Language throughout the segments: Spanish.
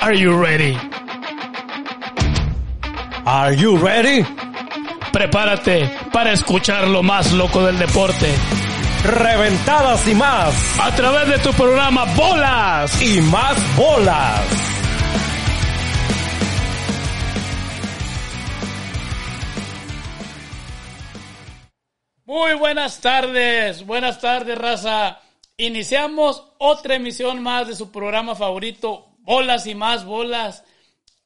Are you ready? Are you ready? Prepárate para escuchar lo más loco del deporte. Reventadas y más. A través de tu programa Bolas y más bolas. Muy buenas tardes, buenas tardes raza. Iniciamos otra emisión más de su programa favorito, Bolas y más bolas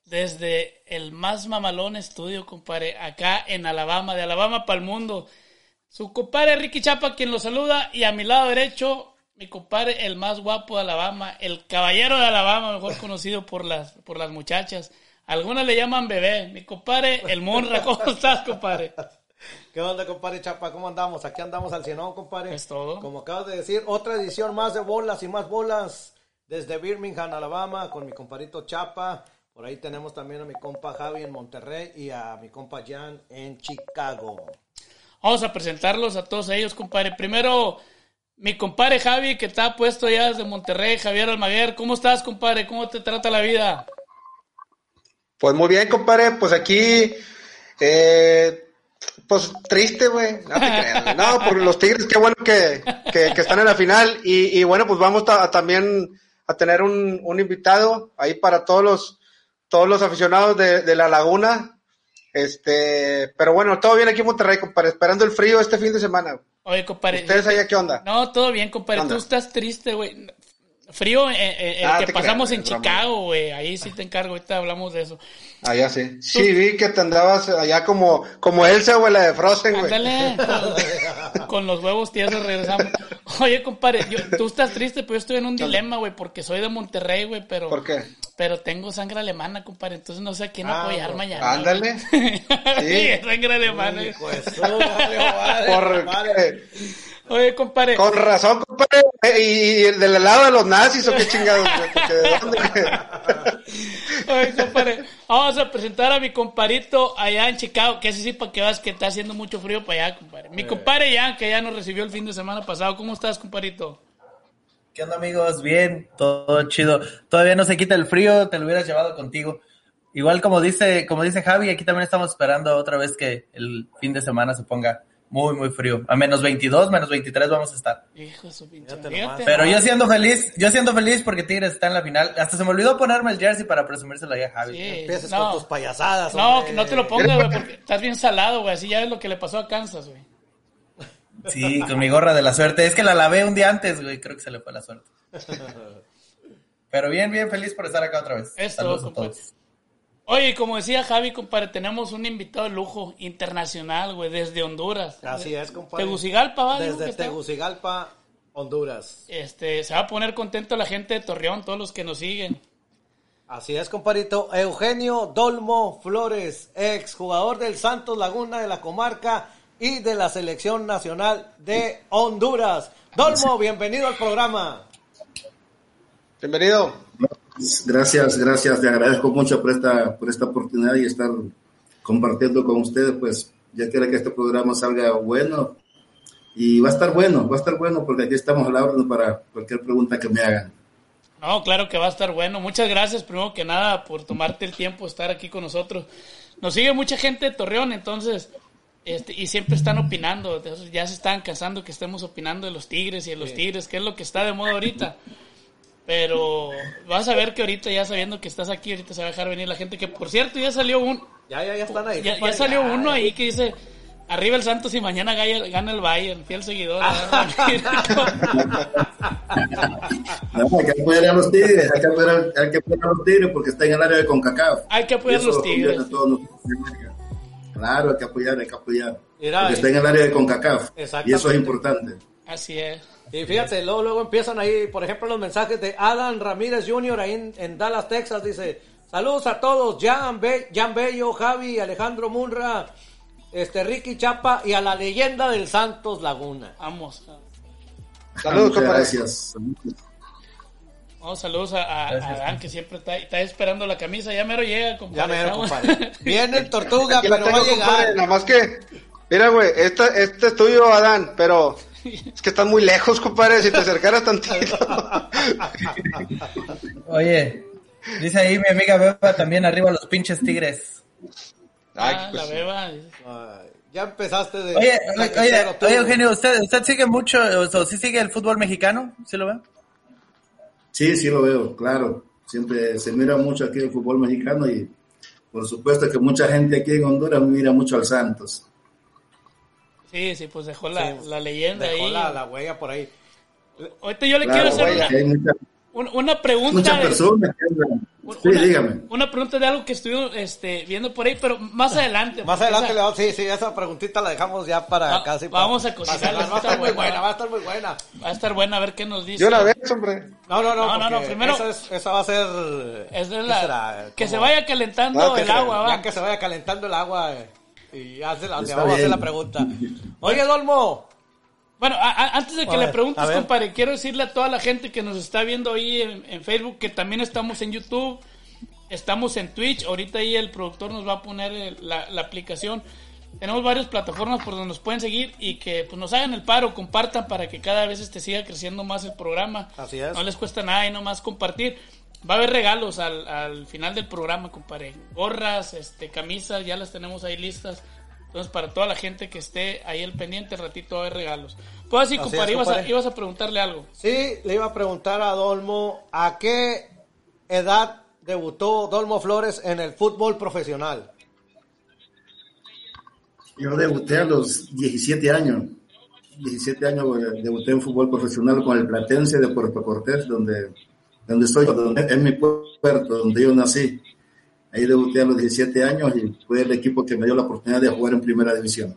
desde el más mamalón estudio, compadre, acá en Alabama, de Alabama para el mundo. Su compadre Ricky Chapa, quien lo saluda, y a mi lado derecho, mi compadre, el más guapo de Alabama, el caballero de Alabama, mejor conocido por las, por las muchachas. Algunas le llaman bebé. Mi compadre, el Monra, ¿cómo estás, compadre? ¿Qué onda, compadre Chapa? ¿Cómo andamos? Aquí andamos al cienón, compadre. Es todo. Como acabas de decir, otra edición más de bolas y más bolas desde Birmingham, Alabama, con mi compadrito Chapa. Por ahí tenemos también a mi compa Javi en Monterrey y a mi compa Jan en Chicago. Vamos a presentarlos a todos ellos, compadre. Primero, mi compadre Javi, que está puesto ya desde Monterrey, Javier Almaguer. ¿Cómo estás, compadre? ¿Cómo te trata la vida? Pues muy bien, compadre. Pues aquí, eh, pues triste, güey. No te creas. No, por los Tigres, qué bueno que, que, están en la final. Y, y bueno, pues vamos a, también a tener un, un invitado ahí para todos los todos los aficionados de, de, la laguna. Este, pero bueno, todo bien aquí en Monterrey, compadre, esperando el frío este fin de semana. Oye, compadre. ¿Ustedes allá qué onda? No, todo bien, compadre. Tú estás triste, güey. Frío, eh, eh, el ah, que pasamos en Chicago, güey. Ahí sí te encargo, ahorita hablamos de eso. Allá sí. Sí, vi que te andabas allá como, como Elsa, güey, la de Frozen, güey. Ándale, con, los huevos tiesos regresamos. Oye, compadre, tú estás triste, pero yo estoy en un dilema, güey, porque soy de Monterrey, güey, pero... ¿Por qué? Pero tengo sangre alemana, compadre, entonces no sé a quién ah, apoyar mañana. Ándale. sí, sangre alemana. Pues, Por... Oye, compadre. Con razón, compadre. ¿Y el del lado de los nazis o qué chingados? ¿De dónde? Oye, compadre. Vamos a presentar a mi comparito allá en Chicago, que ese sí para que veas que está haciendo mucho frío para allá, compadre. Mi compadre ya, que ya nos recibió el fin de semana pasado. ¿Cómo estás, comparito? ¿Qué onda, amigos? Bien, todo chido. Todavía no se quita el frío, te lo hubieras llevado contigo. Igual como dice, como dice Javi, aquí también estamos esperando otra vez que el fin de semana se ponga muy, muy frío. A menos 22, menos 23 vamos a estar. Hijo su pinche. Pero yo siendo feliz, yo siendo feliz porque Tigres está en la final. Hasta se me olvidó ponerme el jersey para presumírselo ahí a Javi. Sí, Empiezas con tus payasadas. No, que no te lo pongas, güey, porque estás bien salado, güey. Así ya es lo que le pasó a Kansas, güey. Sí, con mi gorra de la suerte. Es que la lavé un día antes, güey. Creo que se le fue la suerte. Pero bien, bien feliz por estar acá otra vez. Saludos a todos. Oye, como decía Javi, compadre, tenemos un invitado de lujo internacional, güey, desde Honduras. Así es, compadre. Tegucigalpa, ¿va? Desde Tegucigalpa, Honduras. Este, se va a poner contento la gente de Torreón, todos los que nos siguen. Así es, compadrito. Eugenio Dolmo Flores, ex jugador del Santos Laguna de la comarca y de la selección nacional de Honduras. Dolmo, bienvenido al programa. Bienvenido. Gracias, gracias. Te agradezco mucho por esta, por esta oportunidad y estar compartiendo con ustedes. Pues ya quiero que este programa salga bueno y va a estar bueno, va a estar bueno porque aquí estamos a la orden para cualquier pregunta que me hagan. No, claro que va a estar bueno. Muchas gracias, primero que nada, por tomarte el tiempo de estar aquí con nosotros. Nos sigue mucha gente de Torreón, entonces, este, y siempre están opinando. Ya se están cansando que estemos opinando de los Tigres y de los Tigres, que es lo que está de moda ahorita. Pero vas a ver que ahorita ya sabiendo que estás aquí, ahorita se va a dejar venir la gente. Que por cierto, ya salió un. Ya, ya, ya están ahí. Ya, salió uno ahí que dice. Arriba el Santos y mañana gana el Bayern, fiel seguidor. no, hay que apoyar a los Tigres, hay que apoyar, hay que apoyar a los Tigres porque está en el área de CONCACAF. Hay que apoyar a los Tigres. Claro, hay que apoyar, hay que apoyar. porque está en el área de CONCACAF. Y eso es importante. Así es. Y fíjate, luego, luego empiezan ahí, por ejemplo, los mensajes de Adam Ramírez Jr. ahí en, Dallas, Texas. Dice, saludos a todos, Jan, Jan Bello, Javi, Alejandro Munra, este Ricky Chapa y a la leyenda del Santos Laguna. Vamos. Saludos, Gracias. Vamos, saludos a, Adán, que siempre está, está, esperando la camisa. Ya mero llega, compadre. Ya mero, compadre. Viene el tortuga, pero va a llegar. nada más que, mira, güey, este, este es tuyo, Adán, pero Es que estás muy lejos, compadre, si te acercaras tantito. Oye, dice ahí mi amiga Beba también arriba los pinches tigres. Ay, Ah, pues, la beba. Ay, ya empezaste de. Oye, oye, tú. oye, Eugenio, ¿usted, ¿usted sigue mucho, o sí sigue el fútbol mexicano? ¿Sí lo ve? Sí, sí lo veo, claro. Siempre se mira mucho aquí el fútbol mexicano y por supuesto que mucha gente aquí en Honduras mira mucho al Santos. Sí, sí, pues dejó la, Sí, la leyenda Dejó ahí. la, la huella por ahí. Ahorita yo le Claro, quiero hacer una, mucha- una, pregunta. muchas personas Sí, una, dígame. una pregunta de algo que estuvimos este, viendo por ahí, pero más adelante. Más adelante esa- le vamos, sí, sí, esa preguntita la dejamos ya para Va- casi. para- vamos a para cerrar. Va a estar muy buena. va a estar muy buena. Va a estar buena a ver qué nos dice. de una vez, hombre. No, no, no, No, no, no, primero- Esa, es- esa va a ser. Es de ¿qué la- será? que se vaya calentando No, que el se- agua, va. Ya que se vaya calentando el agua eh, y ya se la- Está vamos a hacer bien. la pregunta. Oye, Dolmo. Bueno, a- a- antes de que A le ver, preguntes, compadre, quiero decirle a toda la gente que nos está viendo ahí en, en Facebook que también estamos en YouTube, estamos en Twitch. Ahorita ahí el productor nos va a poner el- la, la aplicación. Tenemos varias plataformas por donde nos pueden seguir y que pues nos hagan el paro, compartan para que cada vez este siga creciendo más el programa. Así es. No les cuesta nada y nomás compartir. Va a haber regalos al, al final del programa, compadre. Gorras, este, camisas, ya las tenemos ahí listas. Entonces, para toda la gente que esté ahí al pendiente, ratito va a haber regalos. Pues así, Así compadre, es, ibas, A, ibas a preguntarle algo. Sí, le iba a preguntar a Dolmo a qué edad debutó Dolmo Flores en el fútbol profesional. Yo debuté a los 17 años. 17 años eh, debuté en fútbol profesional con el Platense de Puerto Cortés, donde, donde estoy, donde, es mi puerto, donde yo nací. Ahí debuté a los 17 años y fue el equipo que me dio la oportunidad de jugar en primera división.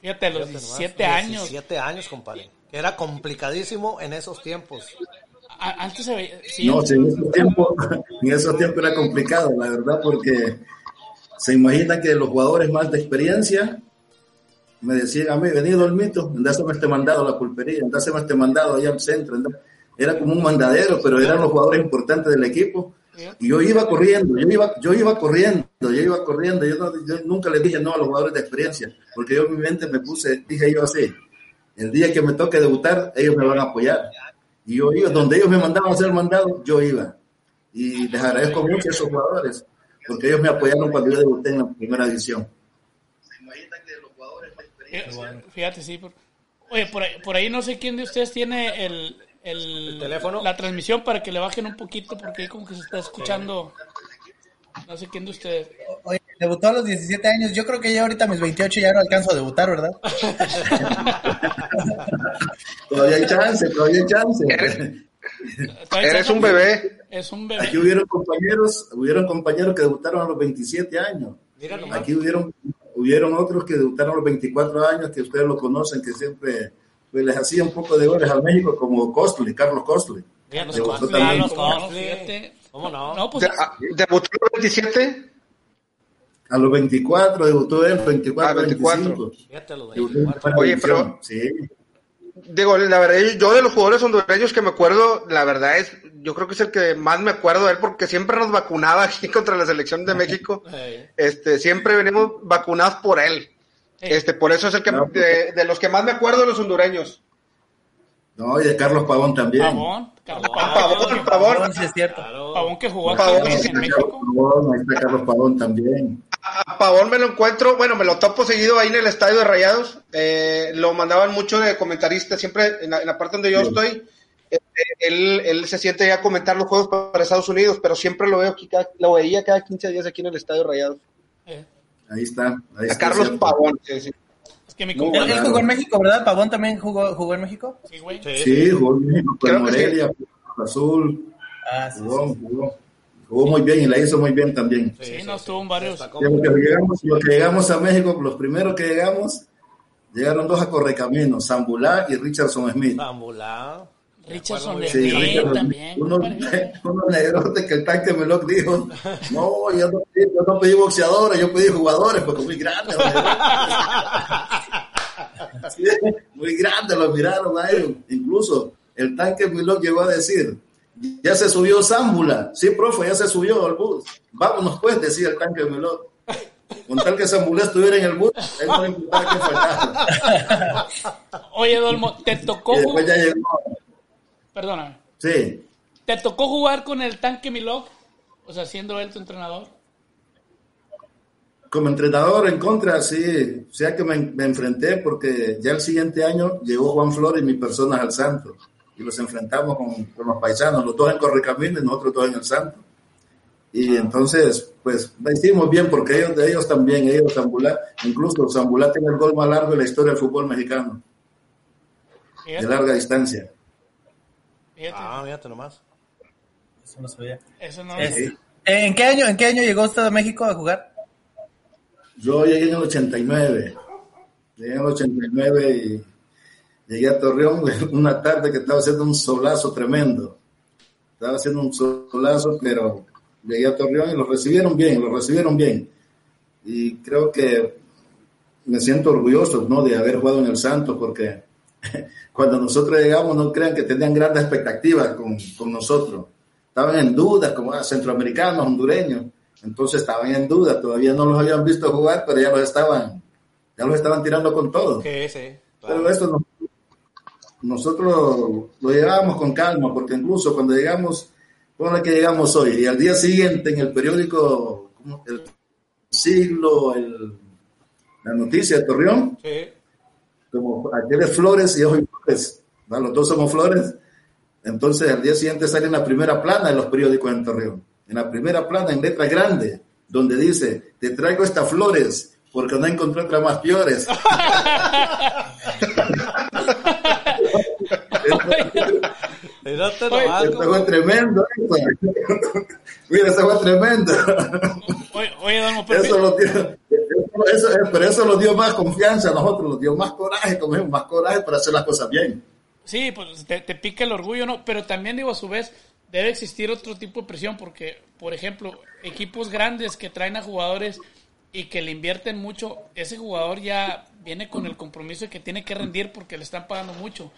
Fíjate, a los Fíjate nomás, 17 años. 17 años, compadre. Que era complicadísimo en esos tiempos. Antes se veía. sí, No, en esos tiempos, en esos tiempos era complicado, la verdad, porque se imagina que los jugadores más de experiencia me decían a mí, vení Dolmito, andáseme este mandado a la pulpería, andáseme este mandado allá al centro. andá". Era como un mandadero, pero eran los jugadores importantes del equipo. Y yo iba corriendo, yo iba, yo iba corriendo, yo iba corriendo. Yo, no- yo nunca le dije no a los jugadores de experiencia, porque yo en mi mente me puse, dije yo así, el día que me toque debutar, ellos me van a apoyar. Y yo iba, donde ellos me mandaban a hacer mandado, yo iba. Y les agradezco mucho a esos jugadores, porque ellos me apoyaron cuando yo debuté en la primera división. Fíjate, fíjate, sí. por- Oye, por ahí, por ahí no sé quién de ustedes tiene el, el, ¿El teléfono? La transmisión para que le bajen un poquito porque ahí como que se está escuchando. No sé quién de ustedes. Oye, debutó a los 17 años. Yo creo que ya ahorita a mis 28 ya no alcanzo a debutar, ¿verdad? Todavía hay chance, todavía hay chance. Eres un bebé. Es un bebé. Aquí hubieron compañeros, hubieron compañeros que debutaron a los 27 años. Aquí hubieron, hubieron otros que debutaron a los 24 años, que ustedes lo conocen, que siempre pues, les hacía un poco de goles al México, como Costley, Carlos Costley. También. Carlos. Costley. ¿Cómo no? No, pues De- ah, ¿Debutó a los 27? A los 24 debutó él, 24, Ah, 24. 25. Fíjate los Debutó en 24. primera Oye, división, Sí. Digo, la verdad, yo de los jugadores hondureños que me acuerdo, la verdad es, yo creo que es el que más me acuerdo de él porque siempre nos vacunaba aquí contra la selección de México. Este, siempre venimos vacunados por él. Este, por eso es el que, No, de, de los que más me acuerdo de los hondureños. No, y de Carlos Pavón también. Pavón. Carlos Pavón, Pavón. Pavón, Pavón, sí es cierto. claro. Pavón que jugó aquí Pavón, en, sí, en México. Pavón, ahí está Carlos Pavón también. A Pavón me lo encuentro, bueno, me lo topo seguido ahí en el estadio de Rayados. Eh, lo mandaban mucho de comentarista, siempre en la, en la parte donde yo Sí. estoy. eh, él, él se siente ya a comentar los juegos para Estados Unidos, pero siempre lo veo aquí, cada- lo veía cada 15 días aquí en el estadio de Rayados. Ahí está. Ahí A está Carlos cierto. Pavón. sí, sí. es que mi Él, él jugó en México, ¿verdad? Pavón también jugó, jugó en México. Sí, güey. Sí, Sí, jugó en México, con sí. Morelia, Cruz Azul. Ah, sí, Jugó, jugó. Jugó muy bien y la hizo muy bien también. Sí, no estuvo en varios. Destacó. Sí, Lo que, llegamos, lo que llegamos a México, los primeros que llegamos, llegaron dos a Correcaminos, Zambulá y Richardson Smith. Zambulá. Richardson de. Sí, Richardson también. Unos, que el tanque Meloc dijo, no, yo no, pedí- yo no pedí boxeadores, yo pedí jugadores, porque muy grandes. Sí, muy grandes los miraron a ellos. Incluso el tanque Meloc llegó a decir, ya se subió Zambula. Sí, profe, ya se subió al bus. Vámonos pues, decía el tanque Meloc. Con tal que Zambulá estuviera en el bus, ahí no importaba quién faltaba. Oye, Dolmo, ¿te tocó Y después ya llegó. Perdóname. Sí, ¿Te tocó jugar con el tanque Milok? O sea, siendo él tu entrenador. como entrenador en contra, sí, o sea que me, me enfrenté porque ya el siguiente año llegó Juan Flores y mi persona al Santo y los enfrentamos con, con los paisanos, los dos en Correcamino y nosotros dos en el Santo. Y entonces, pues, la hicimos bien porque ellos, de ellos también, ellos Zambulá, incluso Zambulá tiene el gol más largo de la historia del fútbol mexicano, de larga distancia. Fíjate. Ah, mírate nomás. Eso no sabía. Eso no Es- eh, ¿En qué año, en qué año llegó usted a México a jugar? Yo llegué en el 89. Llegué en el 89 y llegué a Torreón una tarde que estaba haciendo un solazo tremendo. Estaba haciendo un solazo, pero llegué a Torreón y lo recibieron bien, lo recibieron bien. Y creo que me siento orgulloso ¿no? de haber jugado en el Santos porque cuando nosotros llegamos no crean que tenían grandes expectativas con, con nosotros. Estaban en dudas como ah, centroamericanos, hondureños. Entonces estaban en duda, todavía no los habían visto jugar, pero ya los estaban, ya los estaban tirando con todo. Sí. Pero esto no- nosotros lo llevábamos con calma, porque incluso cuando llegamos, ponle que llegamos hoy, y al día siguiente en el periódico, el siglo, el, la noticia de Torreón, Sí. Como aquel es Flores y hoy Flores, los dos somos Flores, entonces al día siguiente sale en la primera plana de los periódicos en Torreón, en la primera plana en letra grande, donde dice, te traigo estas flores, porque no encontré otras más peores. Oye, nomás. Esto fue tremendo. Mira, eso fue tremendo. Oye, pero Eso lo dio, eso, eso- pero eso nos dio más confianza a nosotros, nos dio más coraje, como más coraje para hacer las cosas bien. Sí, pues te, te pica el orgullo, ¿no? Pero también digo, a su vez, debe existir otro tipo de presión porque, por ejemplo, equipos grandes que traen a jugadores y que le invierten mucho, ese jugador ya viene con el compromiso de que tiene que rendir porque le están pagando mucho.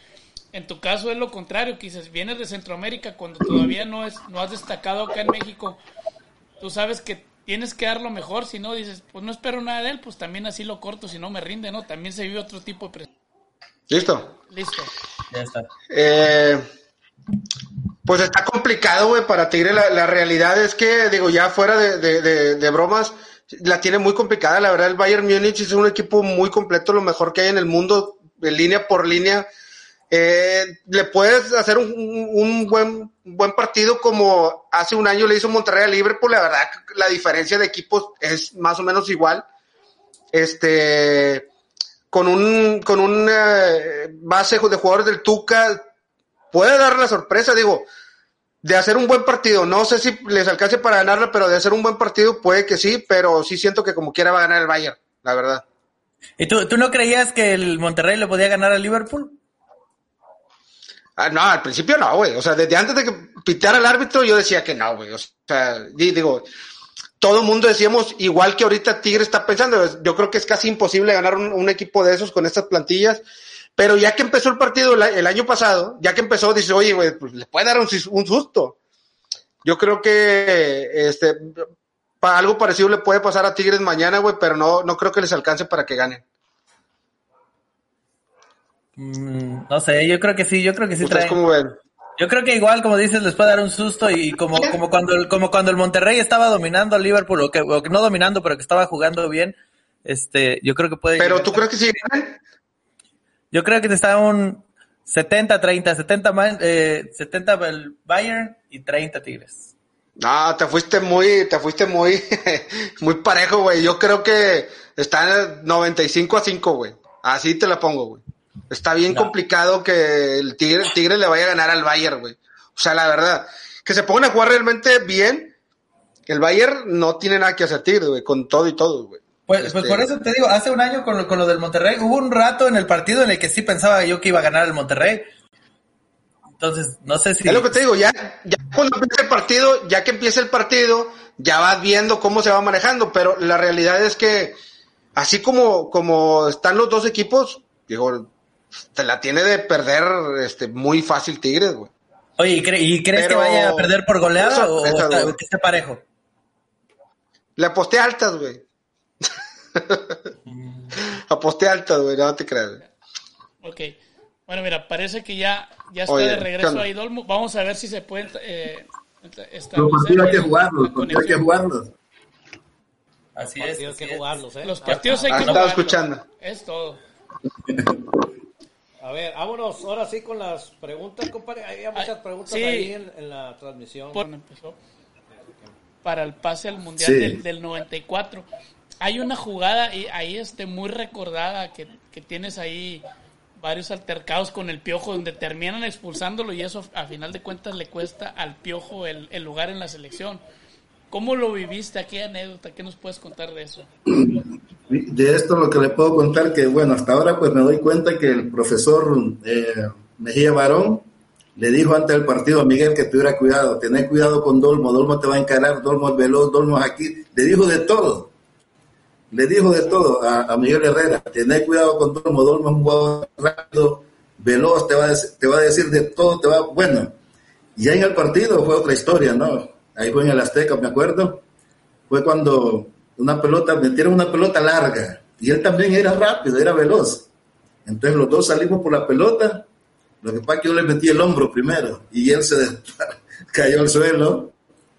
En tu caso es lo contrario, que dices, vienes de Centroamérica cuando todavía no, es, no has destacado acá en México. Tú sabes que tienes que dar lo mejor, si no dices, pues no espero nada de él, pues también así lo corto, si no me rinde, ¿no? También se vive otro tipo de presión. Listo. Listo. Ya está. Eh, pues está complicado, güey, para Tigre. La, la realidad es que, digo, ya fuera de, de- de- de bromas, la tiene muy complicada. La verdad, el Bayern Múnich es un equipo muy completo, lo mejor que hay en el mundo, de línea por línea. Eh, le puedes hacer un, un- buen, buen partido como hace un año le hizo Monterrey a Liverpool. La verdad, la diferencia de equipos es más o menos igual. Este, con un, con un eh, base de jugadores del Tuca, puede dar la sorpresa, digo, de hacer un buen partido. No sé si les alcance para ganarla, pero de hacer un buen partido puede que sí, pero sí siento que como quiera va a ganar el Bayern, la verdad. ¿Y tú, tú no creías que el Monterrey le podía ganar a Liverpool? Ah, no, al principio no, güey. O sea, desde antes de que pitara el árbitro, yo decía que no, güey. O sea, di- digo, todo el mundo decíamos, igual que ahorita Tigre está pensando, yo creo que es casi imposible ganar un, equipo de esos con estas plantillas. Pero ya que empezó el partido el, año pasado, ya que empezó, dice, oye, güey, pues le puede dar un susto. Yo creo que este pa- algo parecido le puede pasar a Tigres mañana, güey, pero no, no creo que les alcance para que ganen. Mm, no sé, yo creo que sí, yo creo que sí ¿Ustedes traen. cómo ven? Yo creo que igual, como dices, les puede dar un susto y como, como cuando el, como cuando el Monterrey estaba dominando al Liverpool, o que, o que no dominando, pero que estaba jugando bien, este, yo creo que puede. Pero tú crees que sí? Yo creo que está un 70-30, 70, ma- eh, 70 el Bayern y 30 Tigres. No, te fuiste muy, te fuiste muy, muy parejo, güey. Yo creo que está en 95 a 5, güey. Así te la pongo, güey. Está bien No. complicado que el Tigre, el Tigre le vaya a ganar al Bayern, güey. O sea, la verdad, que se pongan a jugar realmente bien. El Bayern no tiene nada que hacer Tigre, güey, con todo y todo, güey. Pues, Este- pues por eso te digo, hace un año con lo, con lo del Monterrey, hubo un rato en el partido en el que sí pensaba yo que iba a ganar el Monterrey. Entonces, no sé si... Es lo que te digo, ya, ya cuando empiece el partido, ya que empiece el partido, ya vas viendo cómo se va manejando, pero la realidad es que así como, como están los dos equipos, digo, te la tiene de perder este muy fácil Tigres, güey. Oye, ¿y, cre- y crees Pero- que vaya a perder por goleada o, que esté parejo? Le aposté altas, güey. Aposté alto, güey, no te creas. Ok. Bueno, mira, parece que ya, ya está Oye, de ¿qué regreso ahí Dolmo. Vamos a ver si se puede eh, Los establecer partidos hay que jugarlos, partidos hay que jugarlos. Así es. Partidos así que jugarlos, ¿eh? Los partidos hay Ah, que estaba jugarlos. escuchando. Es todo. A ver, vámonos ahora sí con las preguntas, compadre. Hay muchas preguntas sí. ahí en, en la transmisión. Por- empezó para el pase al mundial Sí. del, del 94. Hay una jugada y ahí este muy recordada que, que tienes ahí varios altercados con el piojo donde terminan expulsándolo y eso a final de cuentas le cuesta al piojo el, el lugar en la selección. ¿Cómo lo viviste? ¿Qué anécdota? ¿Qué nos puedes contar de eso? De esto lo que le puedo contar que, bueno, hasta ahora pues me doy cuenta que el profesor eh, Mejía Barón le dijo antes del partido a Miguel que tuviera cuidado, tener cuidado con Dolmo, Dolmo te va a encarar, Dolmo es veloz, Dolmo es aquí, le dijo de todo, le dijo de todo a, Miguel Herrera, tener cuidado con Dolmo, Dolmo es un jugador rápido, veloz, te va, a, te va a decir de todo, te va, bueno, y ya en el partido fue otra historia, ¿no? Ahí fue en el Azteca, me acuerdo, fue cuando una pelota, metieron una pelota larga. Y él también era rápido, era veloz. Entonces los dos salimos por la pelota, lo que pasa es que yo le metí el hombro primero y él se cayó al suelo,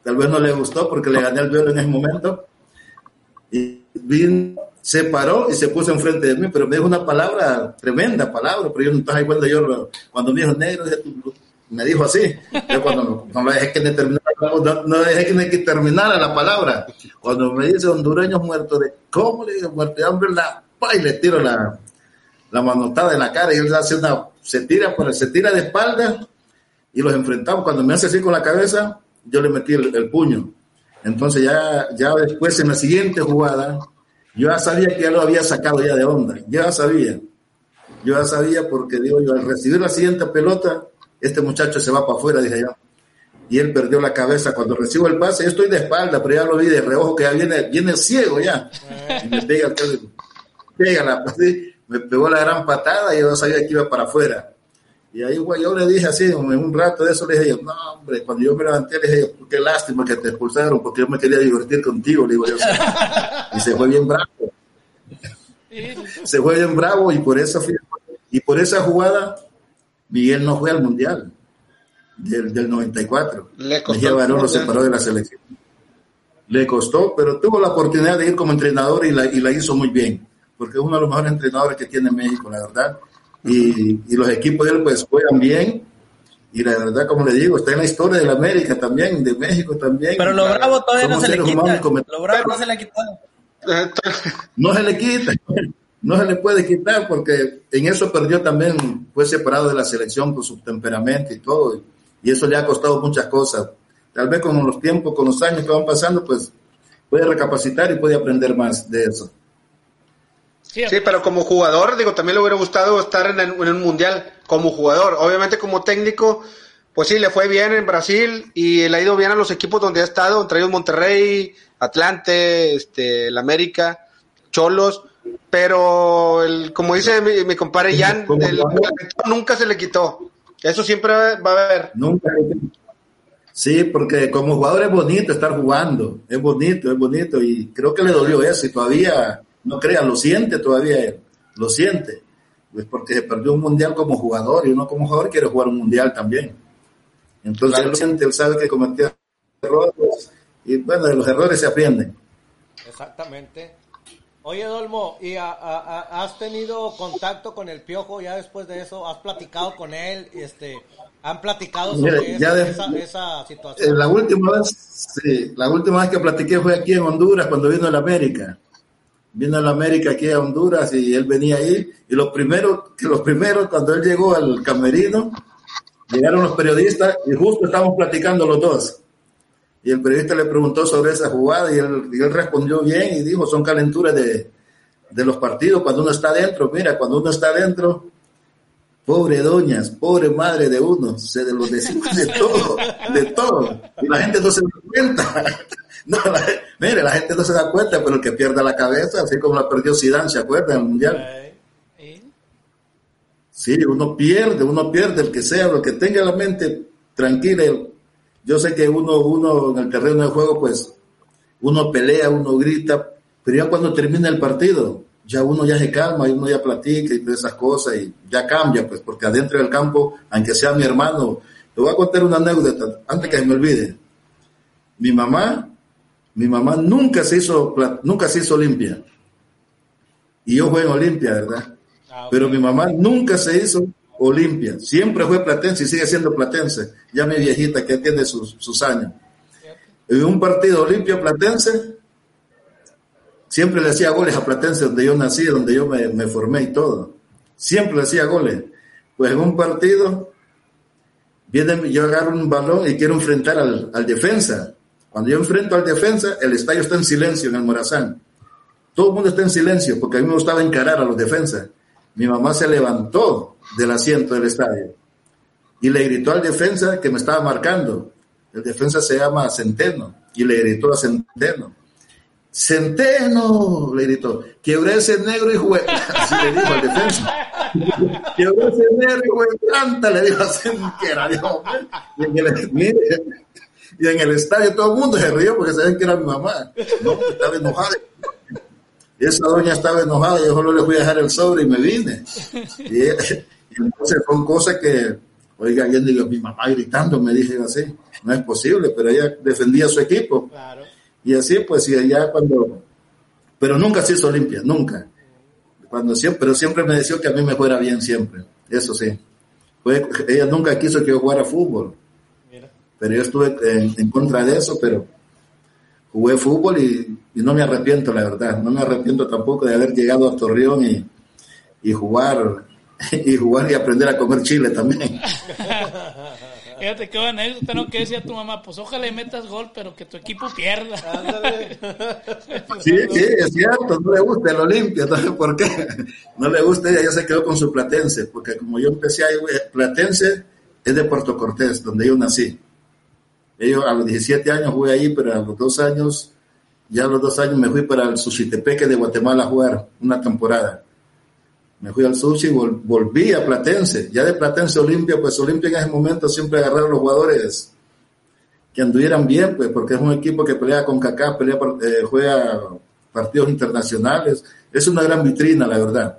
tal vez no le gustó porque le gané el duelo en ese momento. Y vino, se paró y se puso enfrente de mí, pero me dijo una palabra, tremenda palabra, pero yo no estaba igual de yo, cuando me dijo negro, me dijo así, yo cuando no, no dejé que me terminara, no, no dejé que terminara la palabra, cuando me dice hondureños muertos ¿cómo le digo muerto de hambre? La, pa, y le tiro la, la manotada en la cara y él hace una, se tira, por, se tira de espalda y los enfrentamos. Cuando me hace así con la cabeza, yo le metí el, puño. Entonces ya, ya después en la siguiente jugada, yo ya sabía que ya lo había sacado ya de onda. Ya sabía. Yo ya sabía porque digo yo, al recibir la siguiente pelota, este muchacho se va para afuera, dije yo. Y él perdió la cabeza. Cuando recibo el pase, yo estoy de espalda, pero ya lo vi de reojo que ya viene, viene ciego ya. Y me pega, pega la, me pegó la gran patada y yo sabía que iba para afuera. Y ahí güey, yo le dije así, en un rato de eso le dije, yo, no hombre, cuando yo me levanté le dije, qué lástima que te expulsaron, porque yo me quería divertir contigo, le digo yo. Y se fue bien bravo, se fue bien bravo y por esa, y por esa jugada Miguel no fue al Mundial del, del 94. Le costó Mejía Barón lo separó de la selección. Le costó, pero tuvo la oportunidad de ir como entrenador y la, y la hizo muy bien, porque es uno de los mejores entrenadores que tiene México, la verdad. Y, y los equipos de él pues juegan bien. Y la verdad, como le digo, está en la historia de la América también, de México también. Pero lo bravo todavía no somos se le quita. Lo bravo no se le ha quitado. no se le quita, no se le puede quitar porque en eso perdió también, fue separado de la selección por su temperamento y todo, y eso le ha costado muchas cosas. Tal vez con los tiempos, con los años que van pasando, pues puede recapacitar y puede aprender más de eso. sí, pero como jugador, digo, también le hubiera gustado estar en, el- en un mundial como jugador. Obviamente como técnico, pues sí, le fue bien en Brasil y le ha ido bien a los equipos donde ha estado, entre ellos Monterrey, Atlante, este, el América, Cholos, pero el, como dice mi, mi compadre Jan, el, nunca se le quitó. Eso siempre va a haber. Nunca. Sí, porque como jugador es bonito estar jugando, es bonito, es bonito, y creo que le dolió eso, y todavía, no crean, lo siente todavía él, lo siente, pues porque se perdió un mundial como jugador, y uno como jugador quiere jugar un mundial también. Entonces Claro. él lo siente, él sabe que cometió errores, y bueno, de los errores se aprenden. Exactamente. Oye, Dolmo, ¿y a- a- a- has tenido contacto con el Piojo ya después de eso? ¿Has platicado con él? Este, ¿Han platicado sobre esa, ya de- esa, esa Eh, situación? la última vez, sí, la última vez que platiqué fue aquí en Honduras cuando vino a la América. Vino a la América aquí a Honduras y él venía ahí. Y lo primero, que los primeros, cuando él llegó al camerino, llegaron los periodistas y justo estábamos platicando los dos. Y el periodista le preguntó sobre esa jugada y él, y él respondió bien y dijo, son calenturas de, de los partidos cuando uno está adentro. Mira, cuando uno está adentro, pobre doñas, pobre madre de uno, se de los decimos de todo, de todo. Y la gente no se da cuenta. No, la, mire, la gente no se da cuenta, pero el que pierda la cabeza, así como la perdió Zidane, ¿se acuerdan? En el Mundial. Eh, sí. Sí, uno pierde, uno pierde, el que sea, lo que tenga la mente tranquila. Yo sé que uno, uno en el terreno de juego, pues, uno pelea, uno grita, Pero ya cuando termina el partido, ya uno ya se calma y uno ya platica y todas esas cosas y ya cambia, pues, porque adentro del campo, aunque sea mi hermano, te voy a contar una anécdota antes que se me olvide. Mi mamá, mi mamá nunca se hizo, nunca se hizo limpia. Y yo fui en Olimpia, ¿verdad? Ah. Pero mi mamá nunca se hizo Olimpia. Siempre fue platense y sigue siendo platense. Ya mi viejita que tiene sus, años. En un partido Olimpia Platense, siempre le hacía goles a Platense, donde yo nací, donde yo me, formé y todo. Siempre le hacía goles. Pues en un partido, viene, yo agarro un balón y quiero enfrentar al, al defensa. Cuando yo enfrento al defensa, el estadio está en silencio en el Morazán. Todo el mundo está en silencio porque a mí me gustaba encarar a los defensas. Mi mamá se levantó del asiento del estadio y le gritó al defensa que me estaba marcando. El defensa se llama Centeno y le gritó a Centeno. Centeno, le gritó, quebré ese negro y jugué. Así le dijo al defensa. Quebré ese negro y jugué planta, le dijo a Centeno. Dijo, y, en el, mire, y en el estadio todo el mundo se rió porque sabían que era mi mamá. No, estaba enojada. Esa doña estaba enojada, yo solo le fui a dejar el sobre y me vine. Y, y entonces son cosas que, oiga, yo digo, mi mamá gritando, me dije así, no es posible, pero ella defendía a su equipo. Claro. Y así, pues, y allá cuando, pero nunca se hizo limpia, nunca. Cuando siempre, pero siempre me decía que a mí me fuera bien siempre, eso sí. Ella nunca quiso que yo jugara fútbol, Mira. pero yo estuve en, en contra de eso, pero jugué fútbol y, y no me arrepiento, la verdad. No me arrepiento tampoco de haber llegado a Torreón y, y jugar y jugar y aprender a comer chile también. Fíjate qué buena anécdota, ¿no? Que decía tu mamá, pues ojalá y metas gol, pero que tu equipo pierda. Ándale. Sí, sí, es cierto, no le gusta el Olimpia, no sé por qué. No le gusta, ella ya se quedó con su Platense, porque como yo empecé ahí, Platense es de Puerto Cortés, donde yo nací. Yo a los 17 años jugué ahí, pero a los dos años, ya a los dos años me fui para el Suchitepeque de Guatemala a jugar una temporada. Me fui al Sushi y vol- volví a Platense. Ya de Platense Olimpia, pues Olimpia en ese momento siempre agarraron los jugadores que anduvieran bien, pues, porque es un equipo que pelea con Kaká, pelea, eh, juega partidos internacionales. Es una gran vitrina, la verdad.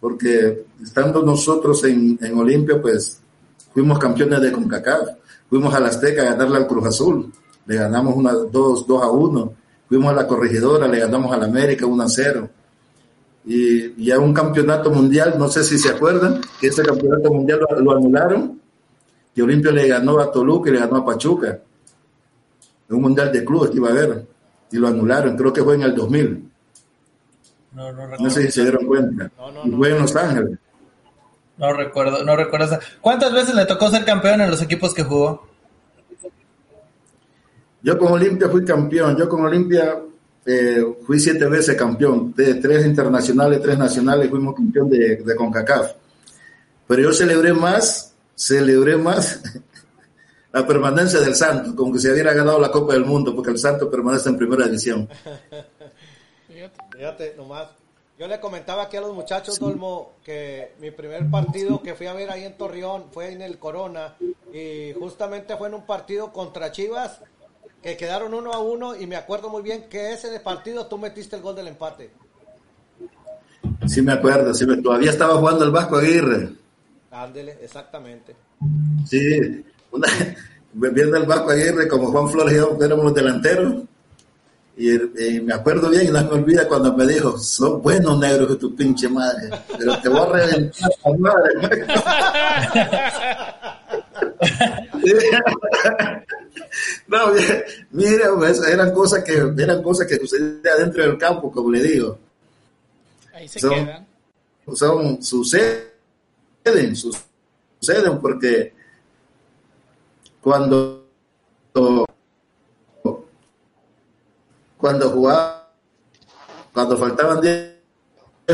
Porque estando nosotros en, en Olimpia, pues, fuimos campeones de CONCACAF. Fuimos a la Azteca a ganarle al Cruz Azul. Le ganamos una, dos, dos a uno. Fuimos a la Corregidora, le ganamos al América 1 a 0. Y ya un campeonato mundial, no sé si se acuerdan, que ese campeonato mundial lo, lo anularon. Y Olimpia le ganó a Toluca y le ganó a Pachuca. Un mundial de clubes que iba a haber. Y lo anularon, creo que fue en el 2000. No, no No recuerdo. sé si se dieron cuenta. No, y fue en Los Ángeles. No recuerdo, no recuerdo. esa- ¿Cuántas veces le tocó ser campeón en los equipos que jugó? Yo con Olimpia fui campeón. Yo con Olimpia eh, fui siete veces campeón. De tres internacionales, tres nacionales, fuimos campeón de, de CONCACAF. Pero yo celebré más, celebré más la permanencia del Santo, como que se hubiera ganado la Copa del Mundo, porque el Santo permanece en primera división. Fíjate. Fíjate, nomás. Yo le comentaba aquí a los muchachos, Dolmo, que mi primer partido que fui a ver ahí en Torreón fue en el Corona y justamente fue en un partido contra Chivas que quedaron uno a uno y me acuerdo muy bien que ese partido tú metiste el gol del empate. Sí me acuerdo, sí me- todavía estaba jugando el Vasco Aguirre. Ándele, exactamente. Sí, una, viendo el Vasco Aguirre como Juan Flores y yo éramos los delanteros. Y, y me acuerdo bien y no me olvida cuando me dijo, son buenos negros que tu pinche madre, pero te voy a reventar la madre. no, mira, pues, eran cosas que eran cosas que sucedían dentro del campo, como le digo. Ahí se Son- quedan. son suceden, suceden porque cuando cuando jugaba cuando faltaban 10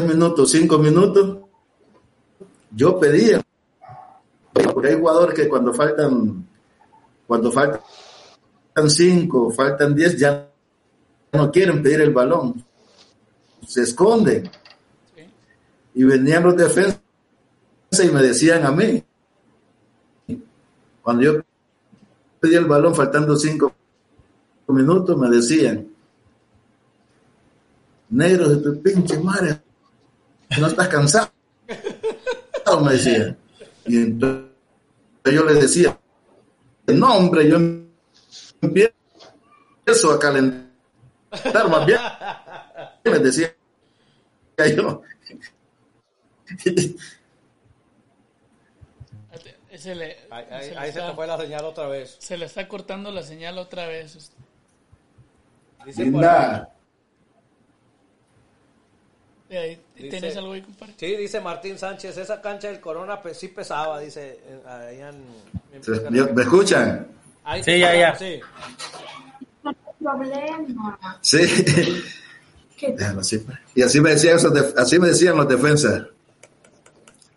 minutos, 5 minutos, yo pedía porque hay jugadores que cuando faltan cuando faltan 5, faltan 10 ya no quieren pedir el balón. Se esconden y venían los defensas y me decían a mí, cuando yo pedí el balón faltando cinco minutos, me decían, negro de tu pinche madre, no estás cansado, me decía. Y entonces yo le decía, no hombre, yo empiezo a calentar más bien, me decía yo. Se le, Ahí, ahí- se le ahí se está- te fue la señal otra vez. se le está cortando la señal otra vez. Dice por ahí- De ahí, Dice- ¿Tienes algo ahí, compadre? Sí, dice Martín Sánchez, esa cancha del Corona pues, sí pesaba, dice. en- en- ¿me me escuchan? Ahí Sí, ya, ya. Sí. problema. Sí. Que Déjalo así, pues. Y así me decían esos def- así me decían los defensas.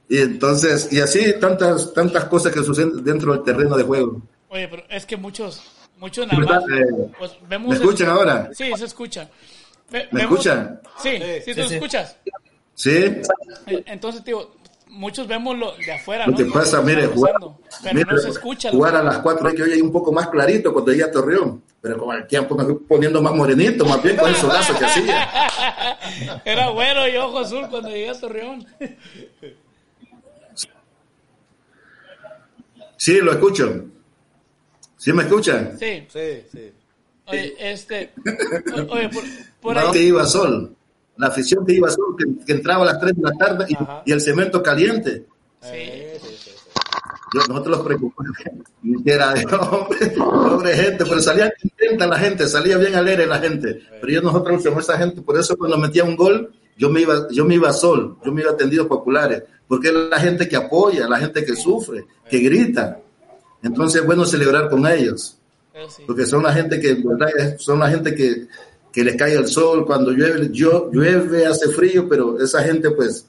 Y entonces, y así tantas, tantas cosas que suceden dentro del terreno de juego. Oye, pero es que muchos, muchos nada más. Eh, pues, vemos ¿Me el- escuchan ahora? Sí, se escucha. ¿Me escuchan? Sí, sí, Sí, tú sí, escuchas. Sí. Eh, Entonces, tío, muchos vemos lo de afuera, Lo ¿no? que pasa, mire, jugar, pasando, pero mire, no se escucha. lo- jugar a las 4 hay que hoy hay un poco más clarito cuando llegué a Torreón. Pero con el tiempo me fui poniendo más morenito, más bien con el solazo que hacía. Era güero y ojo azul cuando llegué a Torreón. Sí, lo escucho. ¿Sí me escuchan? Sí. Sí, sí. Oye, este. Oye, por, por No, ahí. que iba sol. La afición que iba sol, que, que entraba a las 3 de la tarde y, y el cemento caliente. Sí. Sí, sí. Yo- nosotros los preocupamos. Era de hombre, pobre gente, pero salía contenta la gente, salía bien alegre la gente. Pero yo nosotros usamos esa gente, por eso cuando metía un gol, yo me iba, yo me iba sol, yo me iba a tendidos populares, porque es la gente que apoya, la gente que sufre, que grita. Entonces es bueno celebrar con ellos, porque son la gente que, en verdad, son la gente que, que les cae el sol, cuando llueve, llueve, hace frío, pero esa gente pues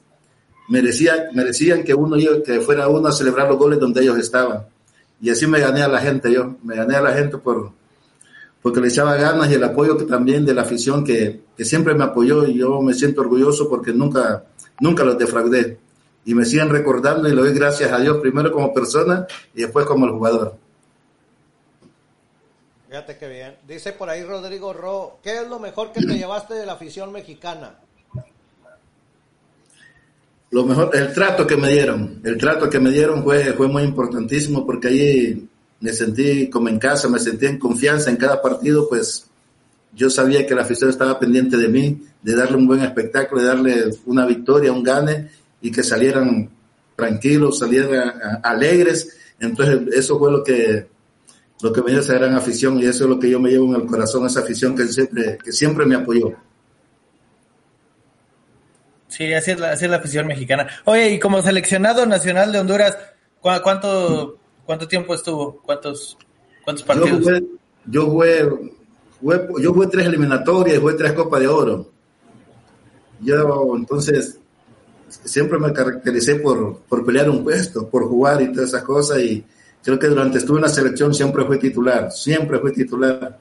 merecía, merecían que uno que fuera uno a celebrar los goles donde ellos estaban. Y así me gané a la gente yo, me gané a la gente por porque le echaba ganas y el apoyo que también de la afición que, que siempre me apoyó y yo me siento orgulloso porque nunca, nunca los defraudé. Y me siguen recordando y le doy gracias a Dios primero como persona y después como el jugador. Fíjate qué bien. Dice por ahí Rodrigo Ro, ¿qué es lo mejor que te llevaste de la afición mexicana? Lo mejor, el trato que me dieron, el trato que me dieron fue, fue muy importantísimo porque allí me sentí como en casa, me sentí en confianza en cada partido, pues yo sabía que la afición estaba pendiente de mí, de darle un buen espectáculo, de darle una victoria, un gane y que salieran tranquilos, salieran alegres. Entonces eso fue lo que lo que me dio esa gran afición y eso es lo que yo me llevo en el corazón, esa afición que siempre, que siempre me apoyó. Sí, así es, la, así es la afición mexicana. Oye, y como seleccionado nacional de Honduras, ¿cu- ¿cuánto, cuánto tiempo estuvo? ¿Cuántos, cuántos Yo partidos? jugué, yo jugué, jugué- yo jugué tres eliminatorias, jugué tres Copas de Oro. Yo, entonces, siempre me caractericé por, por pelear un puesto, por jugar y todas esas cosas. Y creo que durante estuve en la selección siempre fui titular, siempre fui titular.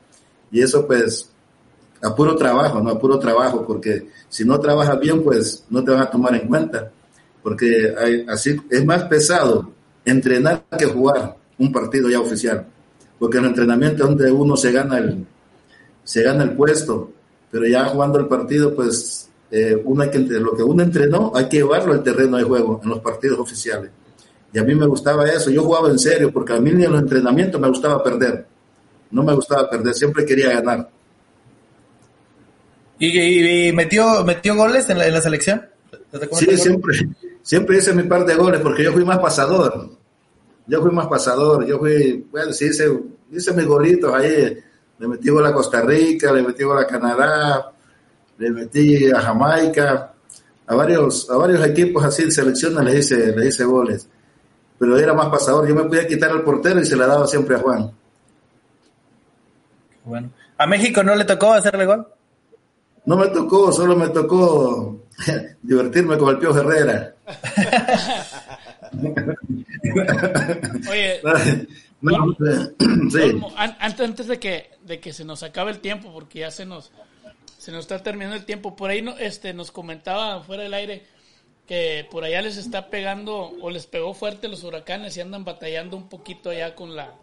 Y eso, pues, a puro trabajo, no a puro trabajo, porque si no trabajas bien, pues no te van a tomar en cuenta. Porque así es más pesado entrenar que jugar un partido ya oficial porque en el entrenamiento es donde uno se gana el, se gana el puesto, pero ya jugando el partido, pues eh, uno que, lo que uno entrenó hay que llevarlo al terreno de juego en los partidos oficiales. Y a mí me gustaba eso, yo jugaba en serio, porque a mí ni en los entrenamientos me gustaba perder, no me gustaba perder, siempre quería ganar. ¿Y, y- y metió, metió goles en la, en la selección? ¿Te tocó Sí, siempre, siempre hice mi par de goles, porque yo fui más pasador, yo fui más pasador, yo fui, bueno, sí hice, hice mis golitos ahí, le metí gol a Costa Rica, le metí gol a Canadá, le metí a Jamaica, a varios, a varios equipos así, selecciones les hice, les hice goles. Pero era más pasador, yo me podía quitar al portero y se la daba siempre a Juan. Bueno. ¿A México no le tocó hacerle gol? No me tocó, solo me tocó divertirme con el Pío Herrera. Oye, No, sí. Antes, antes de que de que se nos acabe el tiempo, porque ya se nos se nos está terminando el tiempo. Por ahí no, este nos comentaba fuera del aire que por allá les está pegando o les pegó fuerte los huracanes y andan batallando un poquito allá con la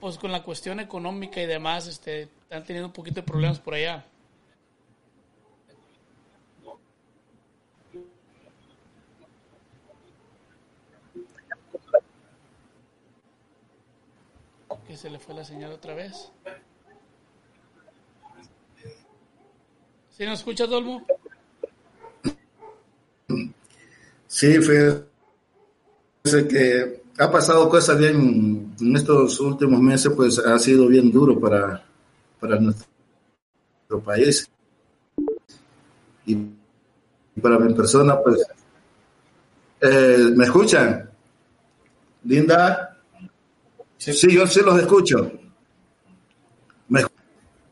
pues con la cuestión económica y demás, este han tenido un poquito de problemas por allá. Que se le fue la señal otra vez. ¿Sí nos escucha, Dolmo? Sí, fíjese que ha pasado cosas bien en estos últimos meses, pues ha sido bien duro para, para nuestro país. Y para mi persona, pues, eh, ¿me escuchan? Linda. Sí, yo sí los escucho. ¿Me,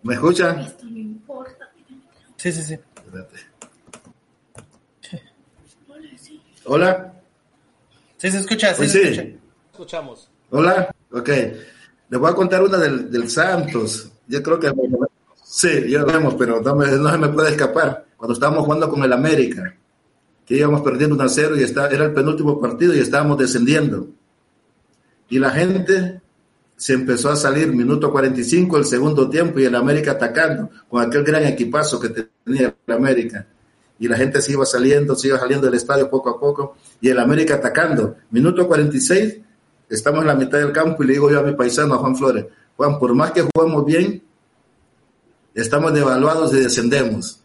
me escuchan? Esto no importa. Sí, sí, sí. Espérate. Hola, sí. Hola. Sí, se escucha, sí, Pues se sí. escucha. Escuchamos. Hola, ok. Les voy a contar una del, del Santos. Yo creo que sí, ya lo vemos, pero no, me- no se me puede escapar. Cuando estábamos jugando con el América, que íbamos perdiendo 1 a 0 y está, era el penúltimo partido y estábamos descendiendo. Y la gente se empezó a salir, minuto 45, el segundo tiempo, y el América atacando, con aquel gran equipazo que tenía el América. Y la gente se iba saliendo, se iba saliendo del estadio poco a poco, y el América atacando. Minuto 46, estamos en la mitad del campo y le digo yo a mi paisano, a Juan Flores, Juan, por más que jugamos bien, estamos devaluados y descendemos.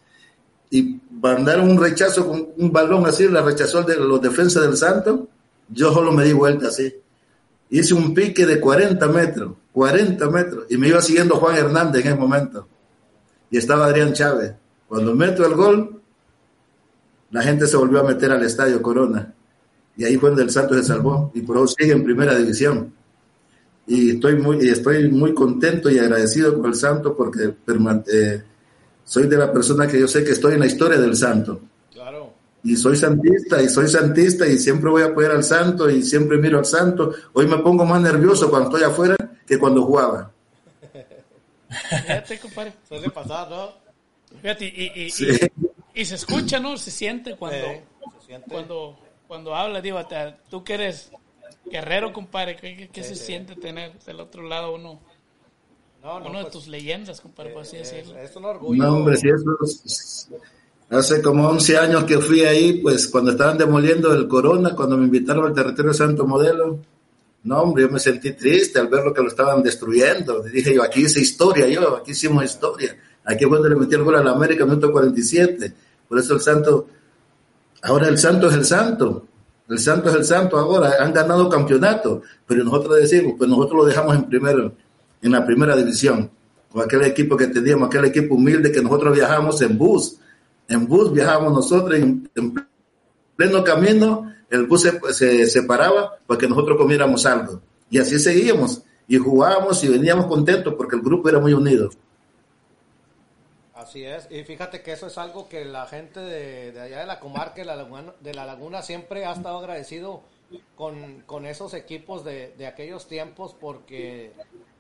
Y mandaron un rechazo con un balón así, la rechazó de los defensas del Santo, yo solo me di vuelta así. Hice un pique de 40 metros, 40 metros, y me iba siguiendo Juan Hernández en ese momento. Y estaba Adrián Chávez. Cuando meto el gol, la gente se volvió a meter al estadio Corona. Y ahí fue donde el Santos se salvó. Y por eso sigue en primera división. Y estoy muy, y estoy muy contento y agradecido con el Santo porque eh, soy de la persona que yo sé que estoy en la historia del Santo. Claro. Y soy santista, y soy santista, y siempre voy a apoyar al santo, y siempre miro al santo. Hoy me pongo más nervioso cuando estoy afuera que cuando jugaba. Fíjate, compadre. Suele pasar, ¿no? Fíjate, y, y, y- Sí. y- y se escucha, ¿no? Se siente cuando, Eh, se siente. cuando, cuando habla, digo, te- tú que eres guerrero, compadre, ¿qué, qué- qué se siente tener del otro lado uno, No, no, uno de pues, tus leyendas, compadre, por así es, decirlo? es un orgullo. No, hombre, si eso es- hace como 11 años que fui ahí, pues cuando estaban demoliendo el Corona, cuando me invitaron al territorio Santo Modelo, no, hombre, yo me sentí triste al ver lo que lo estaban destruyendo. Dije yo, aquí hice historia, yo, aquí hicimos historia. Aquí donde le metí el gol a la América, minuto 47. Por eso el Santo, ahora el Santo es el Santo. El Santo es el Santo ahora, han ganado campeonato, pero nosotros decimos, pues nosotros lo dejamos en primero, en la primera división, con aquel equipo que teníamos, aquel equipo humilde que nosotros viajamos en bus, en bus viajábamos nosotros en, en pleno camino, el bus se, se separaba para que nosotros comiéramos algo. Y así seguíamos, y jugábamos y veníamos contentos porque el grupo era muy unido. Así es, y fíjate que eso es algo que la gente de, de allá de la comarca de la, laguna, de la Laguna siempre ha estado agradecido con, con esos equipos de, de aquellos tiempos porque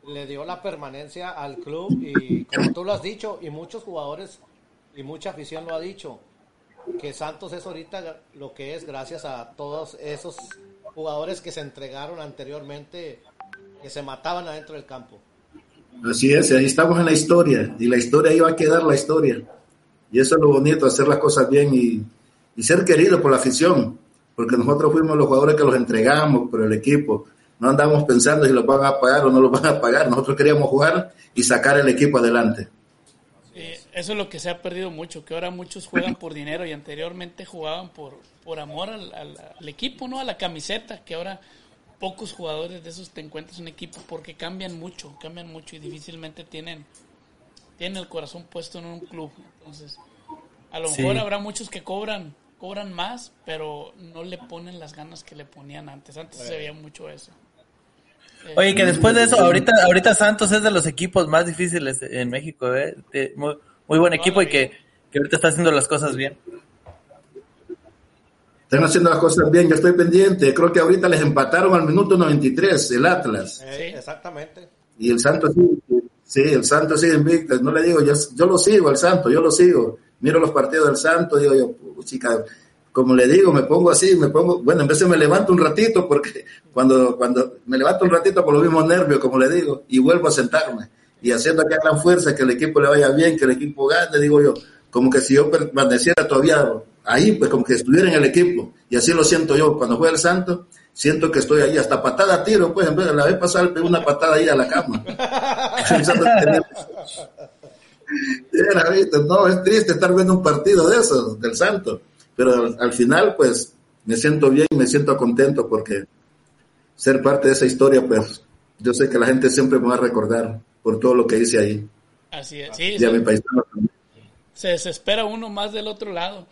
le dio la permanencia al club y como tú lo has dicho y muchos jugadores y mucha afición lo ha dicho que Santos es ahorita lo que es gracias a todos esos jugadores que se entregaron anteriormente que se mataban adentro del campo. Así es, ahí estamos en la historia, y la historia ahí va a quedar la historia. Y eso es lo bonito, hacer las cosas bien y, y ser querido por la afición, porque nosotros fuimos los jugadores que los entregamos por el equipo. No andamos pensando si los van a pagar o no los van a pagar. Nosotros queríamos jugar y sacar el equipo adelante. Eso es lo que se ha perdido mucho, que ahora muchos juegan por dinero y anteriormente jugaban por, por amor al, al- al equipo, ¿no? A la camiseta, que ahora pocos jugadores de esos te encuentras en equipo porque cambian mucho, cambian mucho y difícilmente tienen, tienen el corazón puesto en un club. Entonces, a lo Sí. mejor habrá muchos que cobran, cobran más, pero no le ponen las ganas que le ponían antes. Antes se veía mucho eso. Eh, Oye, que después de eso, ahorita, ahorita Santos es de los equipos más difíciles en México, ¿eh? Muy, muy buen equipo y que, que ahorita está haciendo las cosas bien. Están haciendo las cosas bien, yo estoy pendiente. Creo que ahorita les empataron al minuto 93 el Atlas. Sí. Exactamente. Y el Santo sí, sí, el Santo sigue invicto. No le digo, yo, yo lo sigo, el Santo, yo lo sigo. Miro los partidos del Santo, digo yo, chica, como le digo, me pongo así, me pongo, bueno, en vez de me levanto un ratito, porque cuando, cuando me levanto un ratito por los mismos nervios, como le digo, y vuelvo a sentarme. Y haciendo aquella gran fuerza, que el equipo le vaya bien, que el equipo gane, digo yo, como que si yo permaneciera todavía ahí, pues como que estuviera en el equipo. Y así lo siento yo cuando juega el Santo, siento que estoy ahí, hasta patada tiro, pues, en vez de la vez pasada le una patada ahí a la cama. No, es triste estar viendo un partido de esos, del Santo. Pero al, al final, pues, me siento bien, me siento contento porque ser parte de esa historia, pues, yo sé que la gente siempre me va a recordar por todo lo que hice ahí. Así es, sí, Y a sí. mi paisano también. se desespera uno más del otro lado.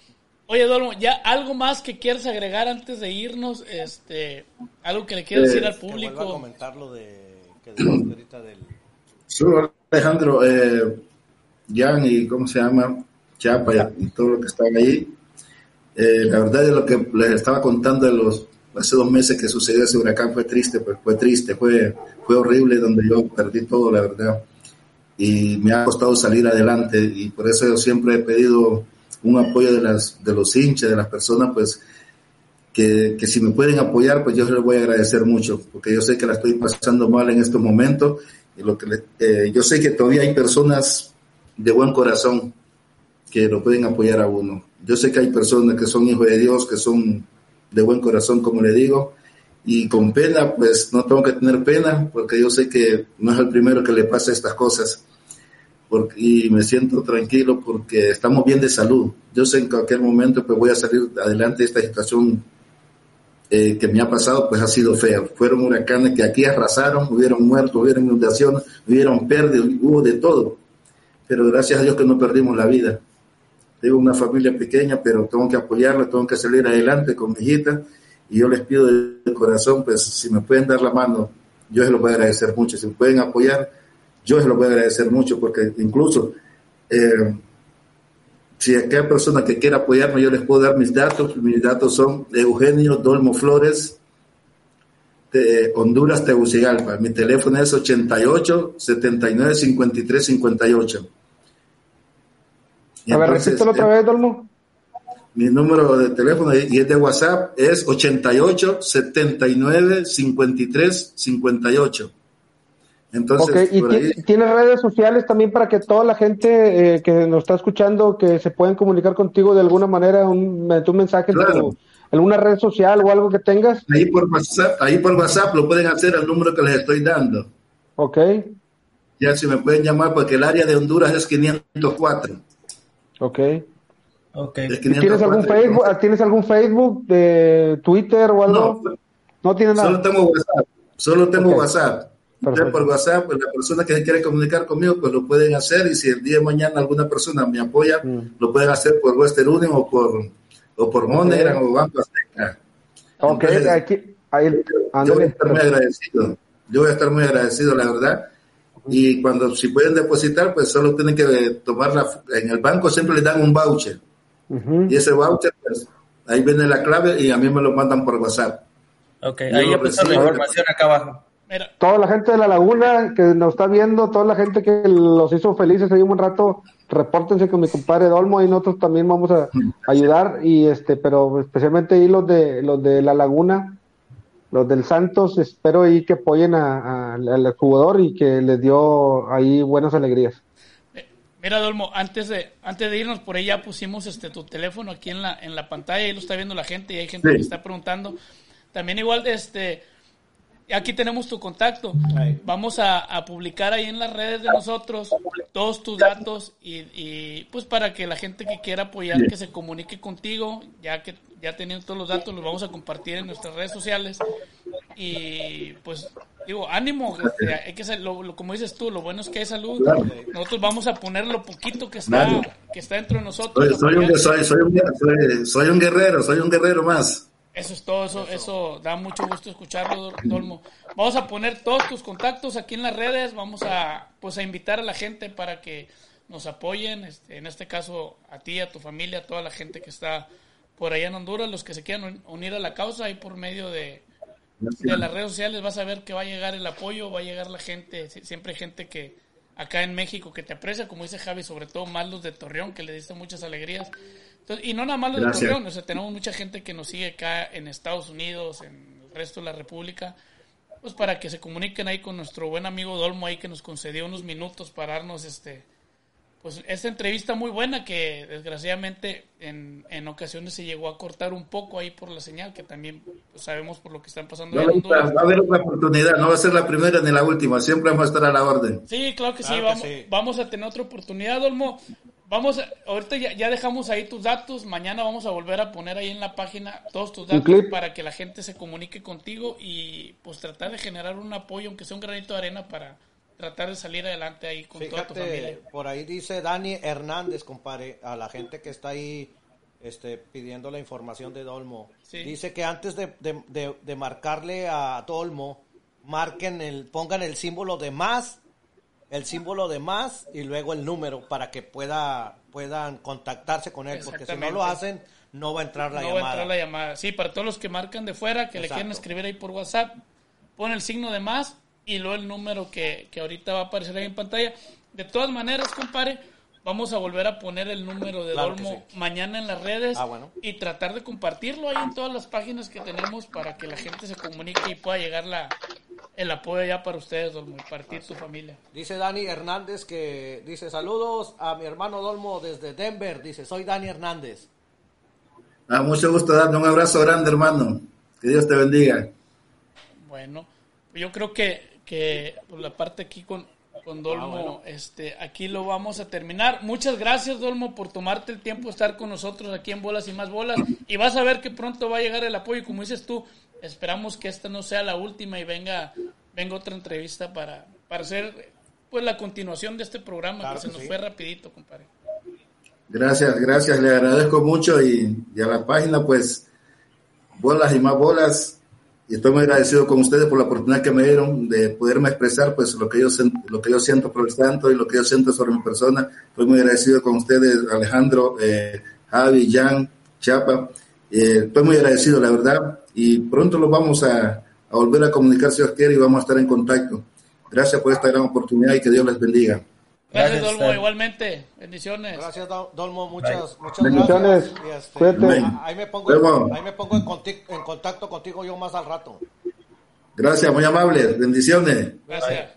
Oye, Dolmo, ¿ya algo más que quieras agregar antes de irnos? Este, algo que le quieras decir al Que vuelva a público. comentar lo de que ahorita del Solo Alejandro, eh, Jan y cómo se llama, Chapa y, y todo lo que estaba ahí. Eh, la verdad de lo que les estaba contando de los hace dos meses que sucedió ese huracán fue triste, pues fue triste, fue, fue horrible donde yo perdí todo, la verdad. Y me ha costado salir adelante y por eso yo siempre he pedido un apoyo de las de los hinchas, de las personas, pues que, que si me pueden apoyar, pues yo les voy a agradecer mucho, porque yo sé que la estoy pasando mal en estos momentos y lo que eh, yo sé que todavía hay personas de buen corazón que lo pueden apoyar a uno. Yo sé que hay personas que son hijos de Dios, que son de buen corazón, como le digo, y con pena, pues no tengo que tener pena, porque yo sé que no es el primero que le pasa estas cosas. Porque, y me siento tranquilo porque estamos bien de salud. Yo sé en cualquier momento pues voy a salir adelante de esta situación eh, que me ha pasado, pues ha sido feo. Fueron huracanes que aquí arrasaron, hubieron muertos, hubieron inundaciones, hubieron pérdidas, hubo de todo. Pero gracias a Dios que no perdimos la vida. Tengo una familia pequeña, pero tengo que apoyarla, tengo que salir adelante con mi hijita. Y yo les pido de corazón, pues si me pueden dar la mano, yo se los voy a agradecer mucho. Si me pueden apoyar, yo se los voy a agradecer mucho, porque incluso eh, si aquella persona que quiera apoyarme, yo les puedo dar mis datos. Mis datos son Eugenio Dolmo Flores, de Honduras, Tegucigalpa. Mi teléfono es 88 79 53 58. Y A ver, entonces, repítelo otra eh, vez, Dolmo. Mi número de teléfono y es de WhatsApp es 88 79 53 58. Entonces, Ok, y ahí, tienes redes sociales también para que toda la gente eh, que nos está escuchando, que se pueden comunicar contigo de alguna manera, un, un mensaje en Claro. tu- alguna red social o algo que tengas. ahí por WhatsApp, ahí por WhatsApp lo pueden hacer al número que les estoy dando. Ok, Ya si me pueden llamar porque el área de Honduras es 504. ok. Ok. Es ¿Y ¿Tienes 504, algún Facebook, ah, ¿Tienes algún Facebook de Twitter o algo? No, No, tienes nada. Solo tengo WhatsApp. Solo tengo Ok. WhatsApp. Perfecto. por WhatsApp, pues, la persona que se quiere comunicar conmigo, pues lo pueden hacer. Y si el día de mañana alguna persona me apoya, Mm. lo pueden hacer por Western Union o por, o por Monera o Banco Azteca. Ok, Entonces, aquí, ahí, Yo voy a estar muy agradecido. Yo voy a estar muy agradecido, la verdad. Y cuando si pueden depositar, pues solo tienen que eh, tomar la, en el banco siempre les dan un voucher. Ujú. Y ese voucher, pues ahí viene la clave y a mí me lo mandan por WhatsApp. Ok, Yo ahí puesto la información acá abajo. Toda la gente de la laguna que nos está viendo, toda la gente que los hizo felices ahí un buen rato, repórtense con mi compadre Dolmo y nosotros también vamos a ayudar y este, pero especialmente ahí los de los de la laguna, los del Santos, espero ahí que apoyen a- a- al jugador y que les dio ahí buenas alegrías. Mira, Dolmo, antes de, antes de irnos por ahí ya pusimos este tu teléfono aquí en la, en la pantalla, ahí lo está viendo la gente y hay gente Sí. que está preguntando. También igual, este, aquí tenemos tu contacto. Vamos a, a publicar ahí en las redes de nosotros todos tus datos y, y, pues para que la gente que quiera apoyar que se comunique contigo, ya que ya teniendo todos los datos los vamos a compartir en nuestras redes sociales y pues digo ánimo, hay que lo- lo- como dices tú, lo bueno es que hay salud. Nosotros vamos a poner lo poquito que está que está dentro de nosotros. Soy, soy un, soy, soy un, soy- soy un guerrero, soy un guerrero más. Eso es todo, eso, eso da mucho gusto escucharlo, Dol- Dolmo. Vamos a poner todos tus contactos aquí en las redes, vamos a pues a invitar a la gente para que nos apoyen, este, en este caso a ti, a tu familia, a toda la gente que está por allá en Honduras, los que se quieran un- unir a la causa y por medio de, de las redes sociales vas a ver que va a llegar el apoyo, va a llegar la gente, Sie- siempre hay gente que acá en México que te aprecia, como dice Javi, sobre todo más los de Torreón, que le diste muchas alegrías. Entonces, y no nada más los de Gracias. Torreón, o sea, tenemos mucha gente que nos sigue acá en Estados Unidos, en el resto de la República, pues para que se comuniquen ahí con nuestro buen amigo Dolmo ahí que nos concedió unos minutos para darnos este pues esta entrevista muy buena que desgraciadamente en, en ocasiones se llegó a cortar un poco ahí por la señal, que también pues, sabemos por lo que están pasando. No, en Honduras. va a haber otra oportunidad, no va a ser la primera ni la última, siempre vamos a estar a la orden. Sí, claro que sí, que vamos, sí. vamos a tener otra oportunidad, Olmo. Vamos, a- ahorita ya, ya dejamos ahí tus datos, mañana vamos a volver a poner ahí en la página todos tus datos clip. para que la gente se comunique contigo y pues tratar de generar un apoyo, aunque sea un granito de arena para tratar de salir adelante ahí con toda tu familia. Por ahí dice Dani Hernández, compadre, a la gente que está ahí este, pidiendo la información de Dolmo. Sí. Dice que antes de, de- de- de marcarle a Dolmo, marquen el, pongan el símbolo de más, el símbolo de más y luego el número para que pueda, puedan contactarse con él, porque si no lo hacen, no va a entrar la no va a llamada. entrar la llamada. Sí, para todos los que marcan de fuera, que le quieren escribir ahí por WhatsApp, pon el signo de más y luego el número que, que ahorita va a aparecer ahí en pantalla. De todas maneras, compadre, vamos a volver a poner el número de Claro Dolmo sí. mañana en las redes Ah, bueno. y tratar de compartirlo ahí en todas las páginas que tenemos para que la gente se comunique y pueda llegar la, el apoyo ya para ustedes, Dolmo, y partir tu familia. Dice Dani Hernández que dice saludos a mi hermano Dolmo desde Denver. Dice, soy Dani Hernández. Ah, mucho gusto darte un abrazo grande, hermano. Que Dios te bendiga. Bueno, yo creo que, que por la parte aquí con, con Dolmo, este, aquí lo vamos a terminar. Muchas gracias, Dolmo, por tomarte el tiempo de estar con nosotros aquí en Bolas y Más Bolas. Y vas a ver que pronto va a llegar el apoyo. Y como dices tú, esperamos que esta no sea la última y venga, venga otra entrevista para, para hacer pues la continuación de este programa Claro que se nos sí. fue rapidito, compadre. Gracias, gracias, le agradezco mucho y, y a la página, pues, bolas y más bolas. Y estoy muy agradecido con ustedes por la oportunidad que me dieron de poderme expresar, pues, lo que yo, lo que yo siento por el santo y lo que yo siento sobre mi persona. Estoy muy agradecido con ustedes, Alejandro, eh, Javi, Jan, Chapa. Eh, estoy muy agradecido, la verdad. Y pronto los vamos a, volver a comunicar, si Dios quiere, y vamos a estar en contacto. Gracias por esta gran oportunidad y que Dios les bendiga. Gracias, Gracias, Dolmo, Stan. igualmente. Bendiciones. Gracias, Dol- Dolmo. Muchas, muchas Bendiciones. gracias. Y, este. Ahí me pongo, ahí me pongo en, conti- en contacto contigo yo más al rato. Gracias, muy amables. Bendiciones. Gracias.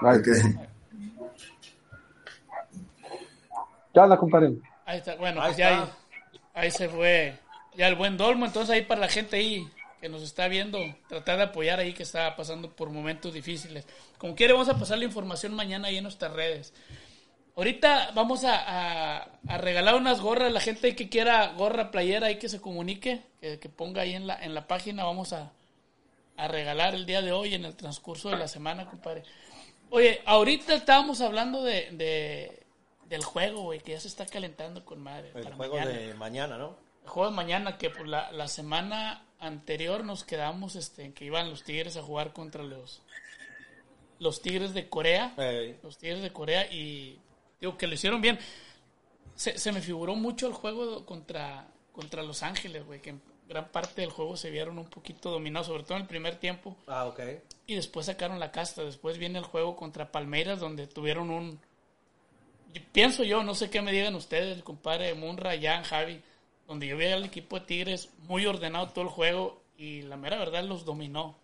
Bye. ¿Qué onda, compadre? Ahí está, bueno, Ahí pues ya ahí, ahí se fue ya el buen Dolmo, entonces ahí para la gente ahí que nos está viendo, tratar de apoyar ahí que está pasando por momentos difíciles. Como quiere, vamos a pasar la información mañana ahí en nuestras redes. Ahorita vamos a, a- a regalar unas gorras, la gente que quiera gorra, playera, ahí que se comunique, que, que ponga ahí en la, en la página, vamos a, a regalar el día de hoy en el transcurso de la semana, compadre. Oye, ahorita estábamos hablando de, de- del juego, güey, que ya se está calentando con madre. El para juego mañana. de mañana, ¿no? Juego de mañana, que por la, la semana anterior nos quedamos este, en que iban los Tigres a jugar contra los, los Tigres de Corea. Los Tigres de Corea y digo que lo hicieron bien. Se, se me figuró mucho el juego contra, contra Los Ángeles, güey, que en gran parte del juego se vieron un poquito dominados, sobre todo en el primer tiempo. ah, ok. Y después sacaron la casta. Después viene el juego contra Palmeiras, donde tuvieron un. yo- pienso yo, no sé qué me digan ustedes, compadre Munra, Jan, Javi, donde yo veía al equipo de Tigres muy ordenado todo el juego y la mera verdad los dominó.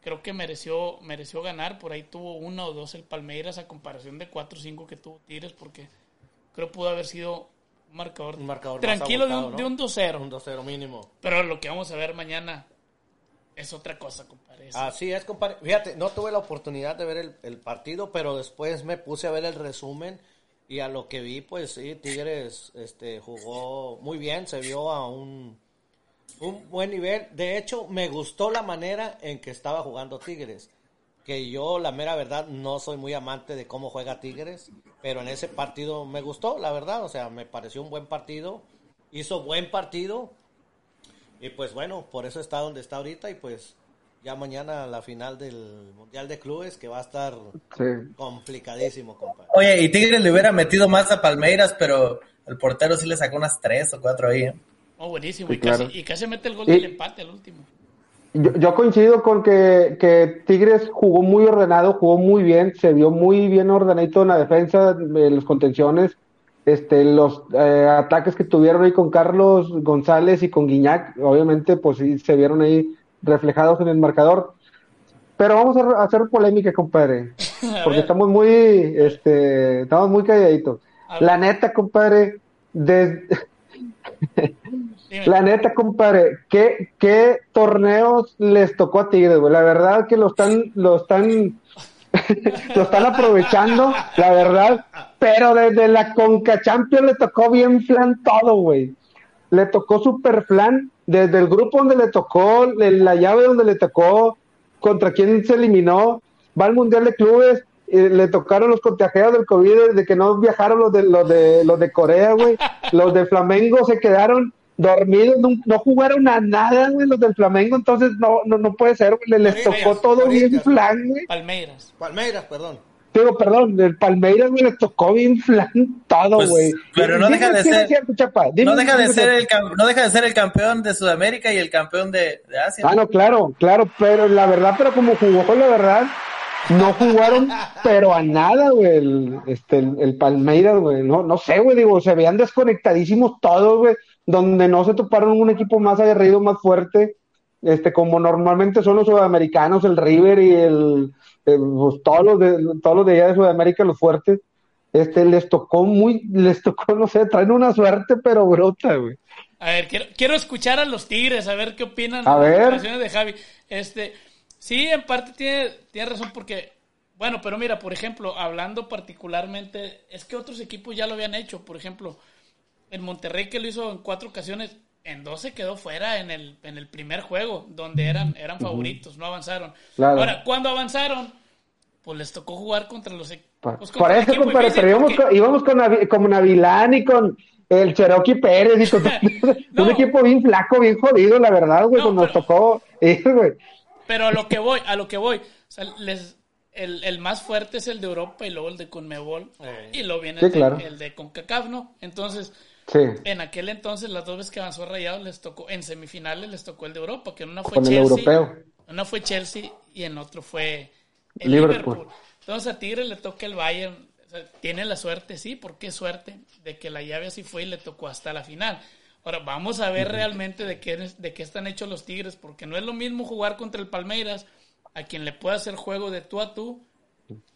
Creo que mereció, mereció ganar. Por ahí tuvo uno o dos el Palmeiras a comparación de 4 o 5 que tuvo Tigres, porque creo pudo haber sido un marcador, Un marcador tranquilo de un, abultado, de un ¿no? 2-0. Un 2-0 mínimo. Pero lo que vamos a ver mañana es otra cosa, compadre. Así es, compadre. Fíjate, no tuve la oportunidad de ver el, el partido, pero después me puse a ver el resumen y a lo que vi, pues sí, Tigres este, jugó muy bien, se vio a un, un buen nivel. De hecho, me gustó la manera en que estaba jugando Tigres. Que yo, la mera verdad, no soy muy amante de cómo juega Tigres, pero en ese partido me gustó, la verdad. O sea, me pareció un buen partido. Hizo buen partido. Y pues bueno, por eso está donde está ahorita y pues ya mañana la final del Mundial de Clubes que va a estar Sí. complicadísimo, compadre. Oye, y Tigres le hubiera metido más a Palmeiras, pero el portero sí le sacó unas tres o cuatro ahí. ¿eh? Oh, buenísimo. Sí, y, casi, claro. y casi mete el gol Y- del empate al último. Yo, yo coincido con que, que Tigres jugó muy ordenado, jugó muy bien, se vio muy bien ordenadito en la defensa, en los contenciones, este, los eh, ataques que tuvieron ahí con Carlos González y con Guiñac, obviamente, pues sí se vieron ahí reflejados en el marcador. Pero vamos a hacer polémica, compadre. porque estamos muy, este, estamos muy calladitos. La neta, compadre, la neta, compadre, ¿qué, qué torneos les tocó a Tigres, güey? La verdad que lo están, lo están, lo están aprovechando, la verdad, pero desde la Conca Champions le tocó bien flan todo, güey. Le tocó super flan, desde el grupo donde le tocó, de la llave donde le tocó, contra quién se eliminó, va al Mundial de Clubes, eh, le tocaron los contagiados del COVID, de que no viajaron los de, los de, los de Corea, güey. Los del Flamengo se quedaron dormidos, no, no jugaron a nada, güey, los del Flamengo, entonces no, no, no puede ser, güey, les tocó todo bien flan, güey. Palmeiras. Palmeiras, perdón. Digo, perdón, el Palmeiras, güey, le tocó bien flan todo, Pues, güey. pero no deja de ser- cierto, No deja de ser el no deja de ser el campeón de Sudamérica y el campeón de, de Asia. Ah, no, claro, claro, pero la verdad, pero como jugó, la verdad, no jugaron, pero a nada, güey, el, este, el, el Palmeiras, güey, no, no sé, güey, digo, se veían desconectadísimos todos, güey, donde no se toparon un equipo más aguerrido, más fuerte, este, como normalmente son los sudamericanos, el River y el, pues, todos los de, todos los de allá de Sudamérica, los fuertes, este, les tocó muy, les tocó, no sé, traen una suerte, pero bruta, güey. A ver, quiero, quiero escuchar a los Tigres, a ver qué opinan A las ver. declaraciones de Javi. Este, sí, en parte tiene, tiene razón porque, bueno, pero mira, por ejemplo, hablando particularmente, es que otros equipos ya lo habían hecho. Por ejemplo, el Monterrey que lo hizo en cuatro ocasiones, en dos se quedó fuera en el, en el primer juego, donde eran, eran favoritos, no avanzaron. Claro. Ahora, cuando avanzaron, pues les tocó jugar contra los e- Por, pues, por eso, compadre, difícil, pero íbamos, porque- con, íbamos con, Avi- con Avilán y con el Cherokee Pérez y con No. un equipo bien flaco, bien jodido, la verdad, güey, No, cuando nos pero- tocó ir, güey. Pero a lo que voy, a lo que voy. O sea, les, el, el más fuerte es el de Europa y luego el de Conmebol. Eh. Y luego viene Sí, el, de, claro. el de CONCACAF, ¿no? Entonces, Sí, en aquel entonces, las dos veces que avanzó Rayados les tocó, en semifinales les tocó el de Europa, que en una fue con el Chelsea. europeo. en Una fue Chelsea y en otro fue el Liverpool. Liverpool. Entonces a Tigre le toca el Bayern. O sea, tiene la suerte, sí, porque suerte de que la llave así fue y le tocó hasta la final. Ahora vamos a ver realmente de qué, de qué están hechos los Tigres, porque no es lo mismo jugar contra el Palmeiras, a quien le puede hacer juego de tú a tú,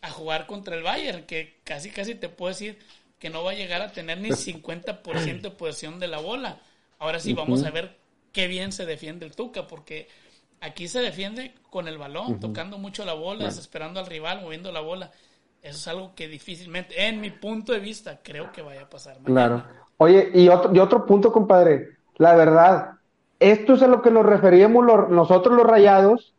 a jugar contra el Bayern, que casi casi te puedo decir que no va a llegar a tener ni 50% de posesión de la bola. Ahora sí vamos a ver qué bien se defiende el Tuca, porque aquí se defiende con el balón, tocando mucho la bola, desesperando al rival, moviendo la bola. Eso es algo que difícilmente, en mi punto de vista, creo que vaya a pasar. mañana. Claro. Oye, y otro, y otro punto, compadre, la verdad, esto es a lo que nos referíamos los- nosotros los rayados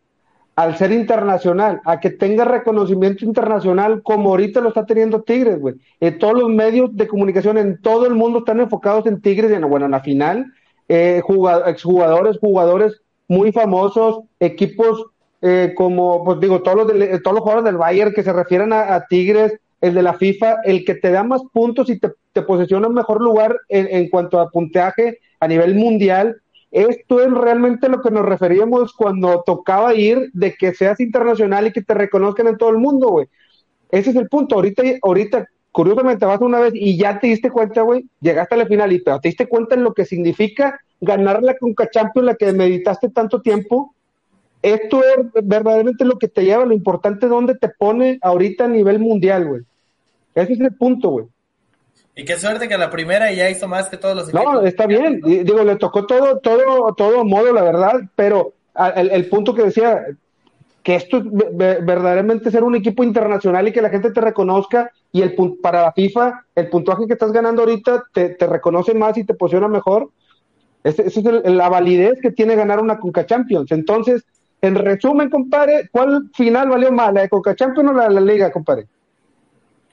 al ser internacional, a que tenga reconocimiento internacional como ahorita lo está teniendo Tigres, güey. En todos los medios de comunicación en todo el mundo están enfocados en Tigres, en, bueno, en la final, eh, jugad- exjugadores, jugadores muy famosos, equipos eh, como, pues digo, todos los, eh, todos los jugadores del Bayern que se refieren a, Tigres, el de la FIFA, el que te da más puntos y te, te posiciona en mejor lugar en, en cuanto a puntaje a nivel mundial. Esto es realmente lo que nos referíamos cuando tocaba ir de que seas internacional y que te reconozcan en todo el mundo, güey. Ese es el punto. Ahorita, ahorita, curiosamente, vas una vez y ya te diste cuenta, güey, llegaste a la final y te diste cuenta en lo que significa ganar la Conca Champions, la que meditaste tanto tiempo. Esto es verdaderamente lo que te lleva, lo importante, donde te pone ahorita a nivel mundial, güey. Ese es el punto, güey. Y qué suerte que la primera ya hizo más que todos los No, equipos. está bien. Digo, le tocó todo, todo, todo modo, la verdad, pero el, el punto que decía, que esto es ve- ve- verdaderamente ser un equipo internacional y que la gente te reconozca y el para la FIFA, el puntaje que estás ganando ahorita te, te reconoce más y te posiciona mejor. Esa es el- la validez que tiene ganar una Conca Champions. Entonces, en resumen, compadre, ¿cuál final valió más, la de Conca Champions o la de la Liga, compadre?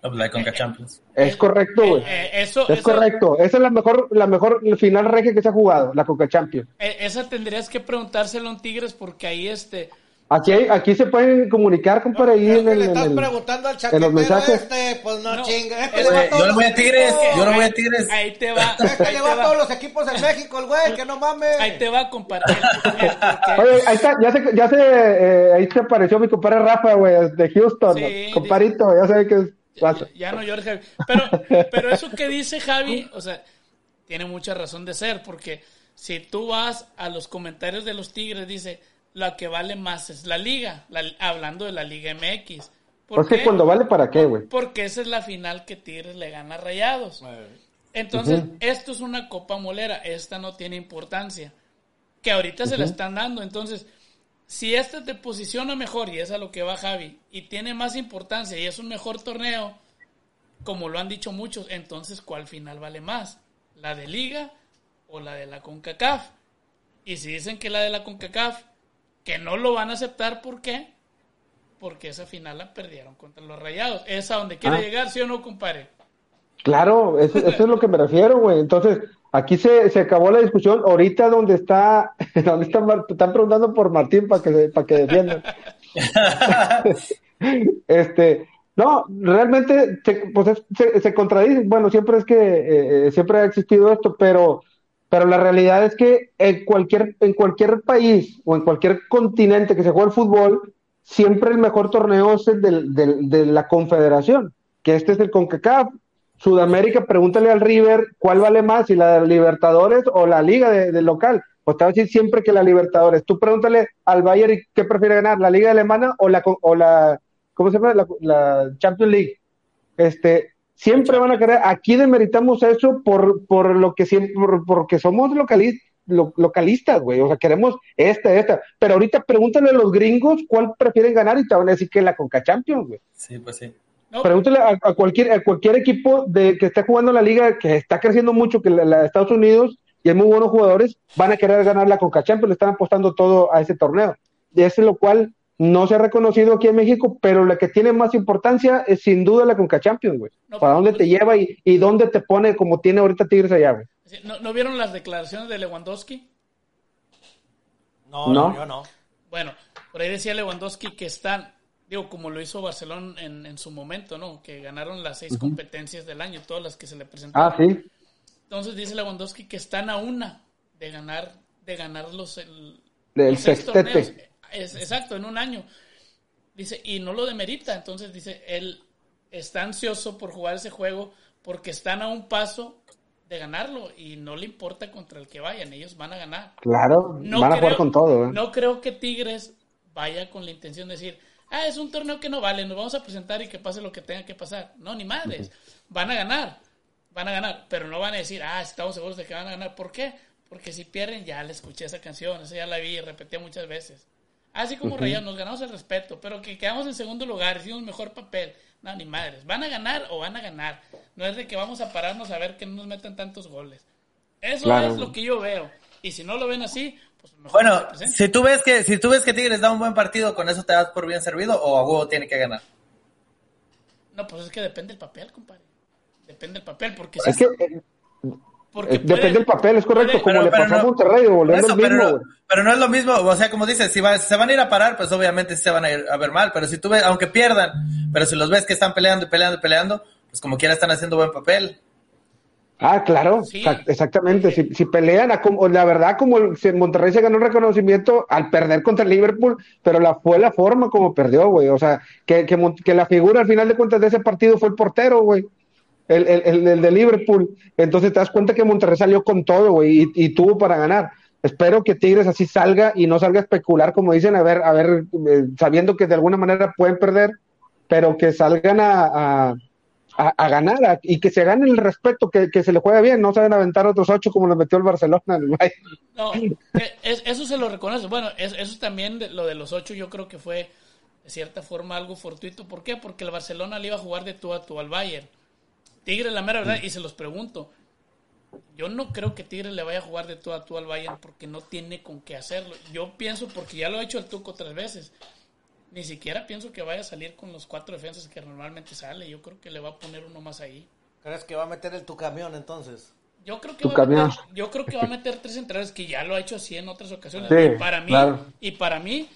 No, pues la Conca Champions. Es correcto, güey. Eh, eso, Es eso- correcto. Esa es la mejor, la mejor final regia que se ha jugado, la Conca Champions. eh, esa tendrías que preguntárselo a un Tigres porque ahí este... Aquí, hay- aquí se pueden comunicar, compadre, ahí en el, le en estás el- preguntando al en los mensajes. este, pues no, No. chinga. Este Eh, yo le los voy a Tigres, yo le voy a Tigres. Ahí te va. Este ahí le te va a todos los equipos en México, el güey, que no mames. Ahí te va, compadre. Oye, ahí está, ya se, ya se, eh, ahí se apareció mi compadre Rafa, güey, de Houston, Sí, ¿no? comparito, ya sabe que es Ya, ya no llores, Javi. Pero, pero eso que dice Javi, o sea, tiene mucha razón de ser, porque si tú vas a los comentarios de los Tigres, dice, la que vale más es la liga, la- hablando de la Liga MX. ¿Por Pues qué? cuando vale, ¿para qué, güey? Porque esa es la final que Tigres le gana a Rayados. Entonces, esto es una copa molera, esta no tiene importancia. Que ahorita se la están dando. Entonces, si esta te posiciona mejor, y es a lo que va Javi, y tiene más importancia y es un mejor torneo, como lo han dicho muchos, entonces, ¿cuál final vale más? ¿La de Liga o la de la CONCACAF? Y si dicen que la de la CONCACAF, que no lo van a aceptar, ¿por qué? Porque esa final la perdieron contra los Rayados. Es a donde quiere Ah. llegar, ¿sí o no, compadre? Claro, eso, eso es lo que me refiero, güey. Entonces, aquí se, se acabó la discusión. Ahorita donde está, donde está, Mar- están preguntando por Martín para que, para que defienda. este, no, realmente se, pues es- se, se contradice. Bueno, siempre es que eh, eh, siempre ha existido esto, pero, pero la realidad es que en cualquier, en cualquier país o en cualquier continente que se juegue el fútbol, siempre el mejor torneo es el del- del- de la confederación, que este es el CONCACAF. Sudamérica, pregúntale al River cuál vale más, si la Libertadores o la Liga de, de local. Pues te va a decir siempre que la Libertadores. Tú pregúntale al Bayern qué prefiere ganar, la Liga Alemana o la, o la ¿cómo se llama? La, Champions League. Este, siempre van a querer, aquí demeritamos eso por, por lo que siempre, por- porque somos locali- lo- localistas, güey. O sea, queremos esta, esta. Pero ahorita pregúntale a los gringos cuál prefieren ganar y te van a decir que la Conca Champions, güey. Sí, pues sí. No, Pregúntale a, a cualquier, a cualquier equipo de que esté jugando la liga, que está creciendo mucho, que la, la de Estados Unidos, y hay muy buenos jugadores, van a querer ganar la Conca Champions, le están apostando todo a ese torneo. Y es lo cual no se ha reconocido aquí en México, pero la que tiene más importancia es sin duda la Conca Champions, güey. No, ¿Para dónde te lleva y, y dónde te pone como tiene ahorita Tigres allá, güey? ¿No, no vieron las declaraciones de Lewandowski? No. no, yo no. Bueno, por ahí decía Lewandowski que están, digo, como lo hizo Barcelona en, en su momento, ¿no? Que ganaron las seis competencias del año, todas las que se le presentaron. Ah, sí. Entonces dice Lewandowski que están a una de ganar, de ganar los, el- Del sextete. Es, exacto, en un año. Dice, y no lo demerita. Entonces dice, él está ansioso por jugar ese juego porque están a un paso de ganarlo y no le importa contra el que vayan, ellos van a ganar. Claro, No van a jugar con todo, ¿eh? No creo que Tigres vaya con la intención de decir, ah, es un torneo que no vale, nos vamos a presentar y que pase lo que tenga que pasar. No, ni madres. Van a ganar, van a ganar, pero no van a decir, ah, estamos seguros de que van a ganar. ¿Por qué? Porque si pierden, ya le escuché esa canción, esa ya la vi y repetí muchas veces. Así como Rayados, nos ganamos el respeto, pero que quedamos en segundo lugar, hicimos mejor papel. No, ni madres. ¿Van a ganar o van a ganar? No es de que vamos a pararnos a ver que no nos metan tantos goles. Eso Claro. es lo que yo veo. Y si no lo ven así, pues mejor Bueno, si tú ves que si tú ves que Tigres da un buen partido, con eso te das por bien servido o a huevo tiene que ganar. No, pues es que depende del papel, compadre. Depende del papel, porque Es si- que eh, porque eh, depende puede- del papel, es correcto, puede- como pero- le pero pasó a no- Monterrey, volviendo eso, al pero, mismo, no, güey. pero no es lo mismo, o sea, como dices, si, va- si se van a ir a parar, pues obviamente sí se van a ir a ver mal, pero si tú ves, aunque pierdan, pero si los ves que están peleando y peleando y peleando, pues como quiera están haciendo buen papel. Ah, claro, Sí. exactamente. Si, si pelean, a como, la verdad, como si Monterrey se ganó un reconocimiento al perder contra Liverpool, pero la fue la forma como perdió, güey. O sea, que, que, que la figura al final de cuentas de ese partido fue el portero, güey. El, el, el, el de Liverpool. Entonces te das cuenta que Monterrey salió con todo, güey, y, y tuvo para ganar. Espero que Tigres así salga y no salga a especular, como dicen, a ver, a ver, eh, sabiendo que de alguna manera pueden perder, pero que salgan a, a, a- a ganar a- y que se gane el respeto, que, que se le juegue bien, no saben aventar otros ocho como lo metió el Barcelona. en el Bayern. No, eh, es- eso se lo reconoce. Bueno, es- eso también, de- lo de los ocho, yo creo que fue de cierta forma algo fortuito. ¿Por qué? Porque el Barcelona le iba a jugar de tú a tú al Bayern. Tigre, la mera verdad, y se los pregunto. Yo no creo que Tigre le vaya a jugar de tú a tú al Bayern porque no tiene con qué hacerlo. Yo pienso, porque ya lo ha hecho el Tuco tres veces, ni siquiera pienso que vaya a salir con los cuatro defensas que normalmente sale. Yo creo que le va a poner uno más ahí. ¿Crees que va a meter el tu camión entonces? Yo creo que va a camión. meter, yo creo que va a meter tres centrales que ya lo ha hecho así en otras ocasiones. Sí, y para mí, claro. y para mí,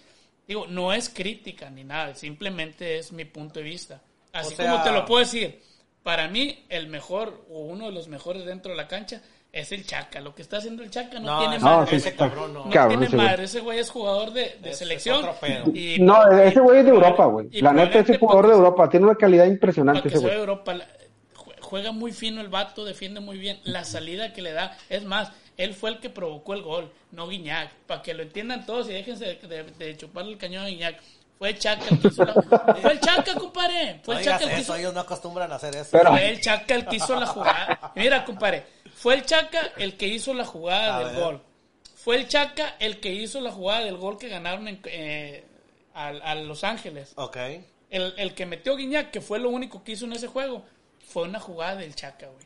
digo, no es crítica ni nada, simplemente es mi punto de vista. Así O sea- como te lo puedo decir, para mí el mejor o uno de los mejores dentro de la cancha es el Chaca. Lo que está haciendo el Chaca no, No, tiene madre. ese cabrón no. No Cabrón, tiene ese madre. Ese güey es jugador de, de Es- selección. es otro pedo. Y- No, ese güey es de Europa, güey. La neta, ese jugador de Europa tiene una calidad impresionante ese güey. Europa. la- jue- Juega muy fino el vato, defiende muy bien. La salida que le da, es más, él fue el que provocó el gol, no Guiñac. Para que lo entiendan todos y déjense de, de- de chuparle el cañón a Guiñac. Fue el Chaca el que hizo la Fue el Chaca, compadre. Fue No el Chaca el que eso, hizo ellos no acostumbran a hacer eso. Pero- Fue el Chaca el que hizo la jugada. Mira, compadre. Fue el Chaca el que hizo la jugada A del ver. gol. Fue el Chaca el que hizo la jugada del gol que ganaron en, eh, a, a Los Ángeles. Ok. El, el que metió Guiñac, que fue lo único que hizo en ese juego, fue una jugada del Chaca, güey.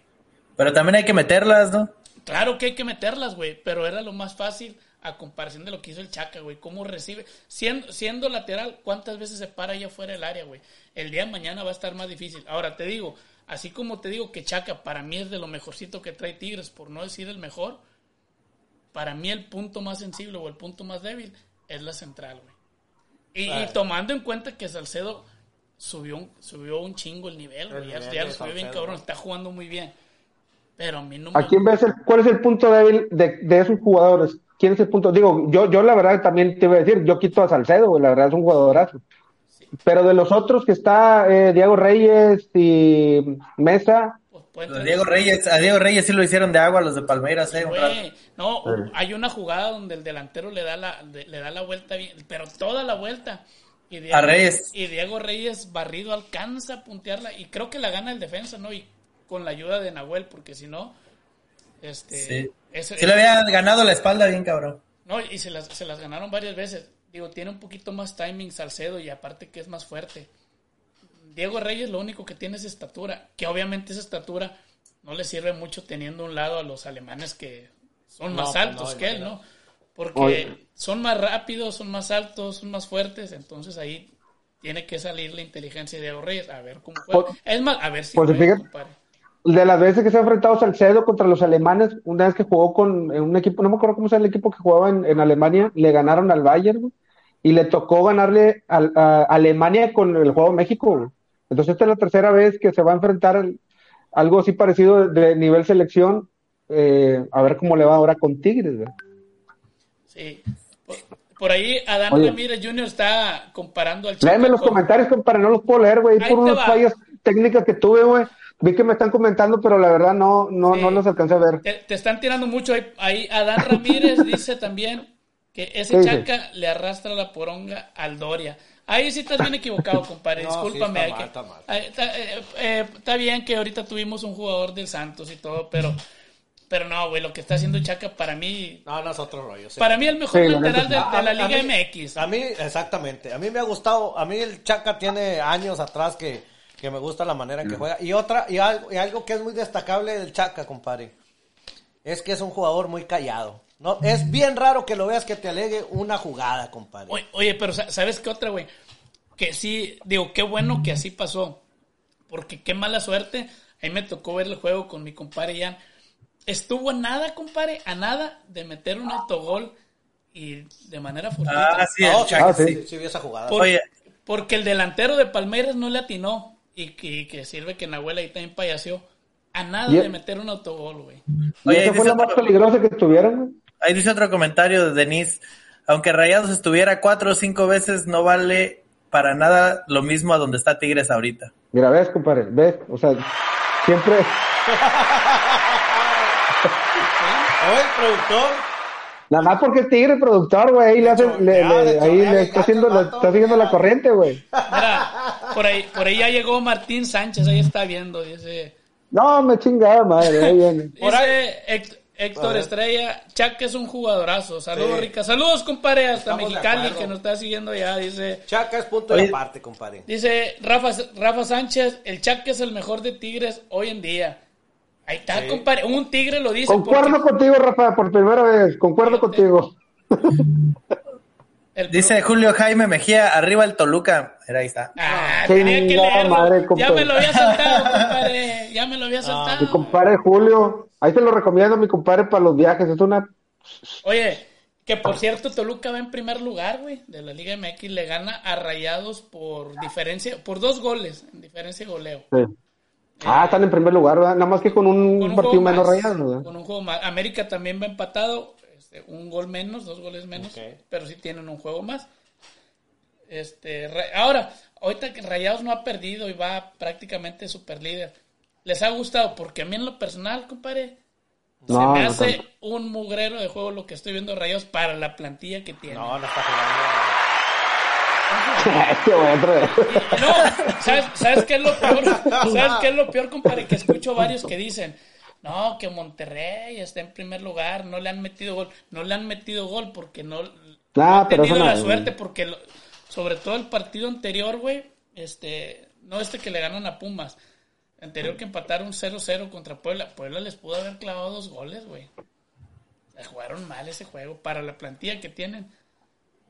Pero también hay que meterlas, ¿no? Claro que hay que meterlas, güey, pero era lo más fácil a comparación de lo que hizo el Chaca, güey. ¿Cómo recibe? Siendo, siendo lateral, ¿cuántas veces se para allá fuera del área, güey? El día de mañana va a estar más difícil. Ahora te digo, así como te digo que Chaca para mí es de lo mejorcito que trae Tigres, por no decir el mejor, para mí el punto más sensible o el punto más débil es la central, güey. Y, y tomando en cuenta que Salcedo subió un, subió un chingo el nivel, güey. Ya, nivel ya de lo subió bien Salcedo. cabrón, está jugando muy bien. Pero a mí no me ¿A quién ves el, cuál es el punto débil de, de esos jugadores? ¿Quién es el punto? Digo, yo, yo la verdad también te iba a decir, yo quito a Salcedo, güey, la verdad es un jugadorazo. Pero de los otros que está eh, Diego Reyes y Mesa, pues, traer- Diego Reyes, a Diego Reyes sí lo hicieron de agua los de Palmeiras, eh. no, hay una jugada donde el delantero le da la, le da la vuelta bien, pero toda la vuelta. Y Diego, A Reyes. Y Diego Reyes barrido alcanza a puntearla y creo que la gana el defensa, ¿no? Y con la ayuda de Nahuel, porque si no, este... Sí. ese- Sí le había ganado la espalda bien, cabrón. No, y se las, se las ganaron varias veces. Digo, tiene un poquito más timing Salcedo y aparte que es más fuerte. Diego Reyes lo único que tiene es estatura, que obviamente esa estatura no le sirve mucho teniendo a un lado a los alemanes que son No, más pues altos no, que él. ¿no? Porque Oye. son más rápidos, son más altos, son más fuertes, entonces ahí tiene que salir la inteligencia de Diego Reyes, a ver cómo juega. Es más, a ver si pues fíjate-. De las veces que se ha enfrentado Salcedo contra los alemanes, una vez que jugó con un equipo, no me acuerdo cómo llama el equipo que jugaba en, en Alemania, le ganaron al Bayern, y le tocó ganarle al- a Alemania con el juego México. Entonces esta es la tercera vez que se va a enfrentar el- algo así parecido de, nivel selección, eh, a ver cómo le va ahora con Tigres. Sí. Por, por ahí Adán Oye. Ramírez Jr. está comparando al Léeme los con- comentarios, compadre, no los puedo leer, güey, por unas fallas técnicas que tuve, güey. Vi que me están comentando, pero la verdad no, no, Sí. no los alcancé a ver. Te, te están tirando mucho ahí. ahí Adán Ramírez dice también que ese chaca le arrastra la poronga al Doria. Ahí sí estás bien equivocado, compadre. No, sí, Discúlpame. está hay mal, que- está mal. ahí está, eh, eh, está bien que ahorita tuvimos un jugador del Santos y todo, pero, pero no, güey, lo que está haciendo Chaca para mí, No, no es otro rollo. sí. para mí el mejor Sí, la lateral de, la a Liga mí- MX. A mí, exactamente. A mí me ha gustado. A mí el Chaca tiene años atrás que, que me gusta la manera en que juega. Y otra, y algo, y algo que es muy destacable del Chaca, compadre, es que es un jugador muy callado. No, es bien raro que lo veas que te alegue una jugada, compadre. Oye, oye, pero sa- ¿sabes qué otra, güey? Que sí, digo, qué bueno que así pasó. Porque qué mala suerte. Ahí me tocó ver el juego con mi compadre Jan. Estuvo a nada, compadre, a nada de meter un autogol y de manera fortuita. Ah, sí, el No, Chaca, Ah, sí. sí. sí, sí vi esa jugada. Por- Oye. Porque el delantero de Palmeiras no le atinó. Y que, que sirve que Nahuel ahí también payaseó. A nada Y- de meter un autogol, güey. Y Oye, esa fue la más peligrosa que tuvieron, güey. Ahí dice otro comentario de Denise. Aunque Rayados estuviera cuatro o cinco veces, no vale para nada lo mismo a donde está Tigres ahorita. Mira, ves, compadre, ves, o sea, siempre, Oye, el productor. Nada más porque es tigre productor, güey, ahí le hace, le, ahí está haciendo, le está siguiendo la corriente, güey. Mira, por ahí, por ahí ya llegó Martín Sánchez, ahí está viendo, dice. No, me chingada, madre, ahí viene. Dice Héctor. Estrella, Chaca es un jugadorazo. Saludos, Sí. Rica. Saludos, compadre, hasta Estamos Mexicali que nos está siguiendo ya. Dice, Chaca es punto de aparte, compadre. dice Rafa, Rafa Sánchez, el Chaca es el mejor de Tigres hoy en día. Ahí está, Sí. compadre. Un tigre lo dice. Concuerdo porque contigo, Rafa, por primera vez, concuerdo contigo. el Dice Julio Jaime Mejía, arriba el Toluca. Era ahí está. Ah, Chingada tenía que leerlo. madre, ya me lo había saltado, compadre. Ya me lo había saltado. Mi compadre Julio, ahí te lo recomiendo, mi compadre, para los viajes, es una, Oye, que por cierto, Toluca va en primer lugar, güey, de la Liga MX. Le gana a Rayados por diferencia, por dos goles, en diferencia de goleo. sí. Ah, están en primer lugar, ¿verdad? Nada más que con un, Con un partido menos más, rayado, ¿verdad? Con un juego más. América también va empatado, este, un gol menos, dos goles menos, pero sí tienen un juego más. Este, Ra- ahora, ahorita que Rayados no ha perdido y va prácticamente super líder. ¿Les ha gustado? Porque a mí en lo personal, compadre, se me no hace tanto. un mugrero de juego lo que estoy viendo Rayados para la plantilla que tiene. No, no está jugando. Este. No, ¿sabes, ¿sabes qué es lo peor? ¿Sabes qué es lo peor, compadre? Que escucho varios que dicen, no, que Monterrey está en primer lugar, no le han metido gol. No le han metido gol porque no, no Ah, han pero tenido no la suerte, porque lo- sobre todo el partido anterior, güey, este, no este que le ganan a Pumas, anterior que empataron 0-0 contra Puebla, Puebla les pudo haber clavado dos goles, güey. O sea, jugaron mal ese juego para la plantilla que tienen.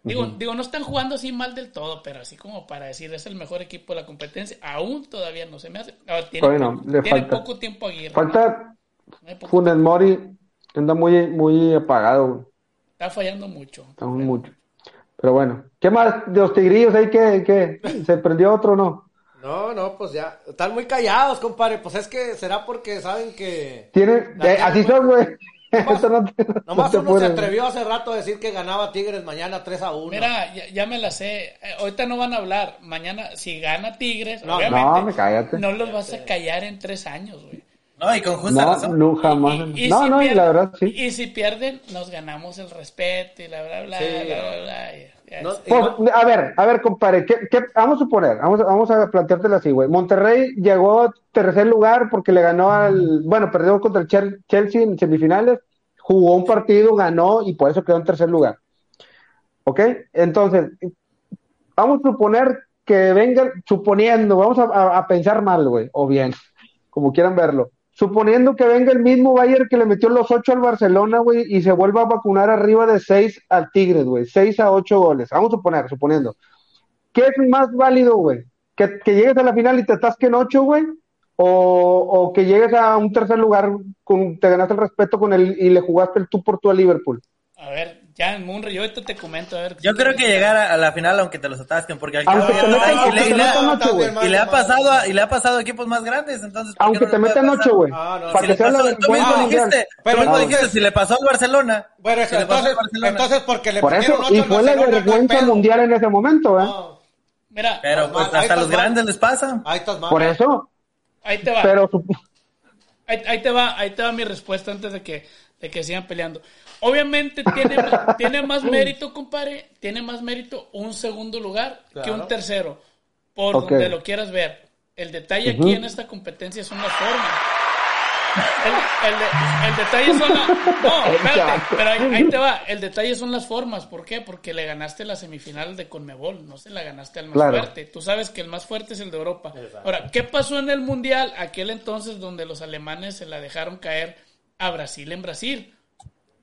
Digo, digo, no están jugando así mal del todo, pero así como para decir es el mejor equipo de la competencia, aún todavía no se me hace. Tiene, Bueno, poco, le tiene falta. poco tiempo Aguirre. Falta No Funes Mori, anda muy, muy apagado, está fallando mucho. Está muy mucho. Pero bueno, ¿qué más de los tigrillos ahí que, que se prendió otro o no? No, no, pues ya. Están muy callados, compadre. Pues es que será porque saben que. Tiene, La eh, así son, güey. Esto no te, no Nomás te uno se puede- atrevió hace rato a decir que ganaba Tigres mañana 3 a 1. Mira, ya, ya me la sé. Eh, ahorita no van a hablar. Mañana, si gana Tigres, No, obviamente, no, me cállate. no los vas a callar en tres años, güey. No, y con justa No, razón. no, jamás. Y- y no, si no, y pierden- la verdad sí. Y si pierden, nos ganamos el respeto y la bla, bla, Sí. bla, bla, bla. y- ya No, Pues, no- a ver, a ver, compadre, ¿qué, qué- vamos a suponer, vamos, vamos a planteártelo así, güey. Monterrey llegó a tercer lugar porque le ganó al, bueno, perdió contra el Chel- Chelsea en semifinales, jugó un partido, ganó y por eso quedó en tercer lugar. ¿Ok? Entonces, vamos a suponer que venga, suponiendo, vamos a, a- a pensar mal, güey, o bien, como quieran verlo. Suponiendo que venga el mismo Bayern que le metió los ocho al Barcelona, güey, y se vuelva a vacunar arriba de seis al Tigres, güey, seis a ocho goles. Vamos a suponer, suponiendo. ¿Qué es más válido, güey? ¿Que, que llegues a la final y te atasquen ocho, güey? O, o que llegues a un tercer lugar, con, te ganaste el respeto con él y le jugaste el tú por tú a Liverpool. A ver, ya en Munro, yo ahorita te comento, a ver. Yo creo que llegar a, a la final aunque te los atasquen, porque al Aunque te metan- aunque te ocho, güey. y le ha pasado a, y le ha pasado a equipos más grandes, entonces ¿por qué Aunque no te metan ocho, güey. Ah, no, Para Si que le sea pasó- tú mismo dijiste, Pero tú mismo dijiste, si le pasó al Barcelona, Bueno, si le pasó entonces, al Barcelona. entonces porque le Por eso, ocho y fue la no vergüenza mundial en ese momento, ¿eh? No, Mira, pero pues hasta los mal. grandes les pasa. ahí estás mal. Por eso, ahí te va. pero Ahí, ahí te va, ahí te va mi respuesta antes de que, de que sigan peleando. Obviamente tiene, tiene más mérito, compadre, tiene más mérito un segundo lugar que un tercero, por donde lo quieras ver. El detalle aquí en esta competencia son las formas. El, el de- el detalle son las... No, espérate, pero ahí, ahí te va. El detalle son las formas. ¿Por qué? Porque le ganaste la semifinal de Conmebol, no se la ganaste al más Claro. fuerte. Tú sabes que el más fuerte es el de Europa. Ahora, ¿qué pasó en el Mundial? Aquel entonces donde los alemanes se la dejaron caer a Brasil en Brasil.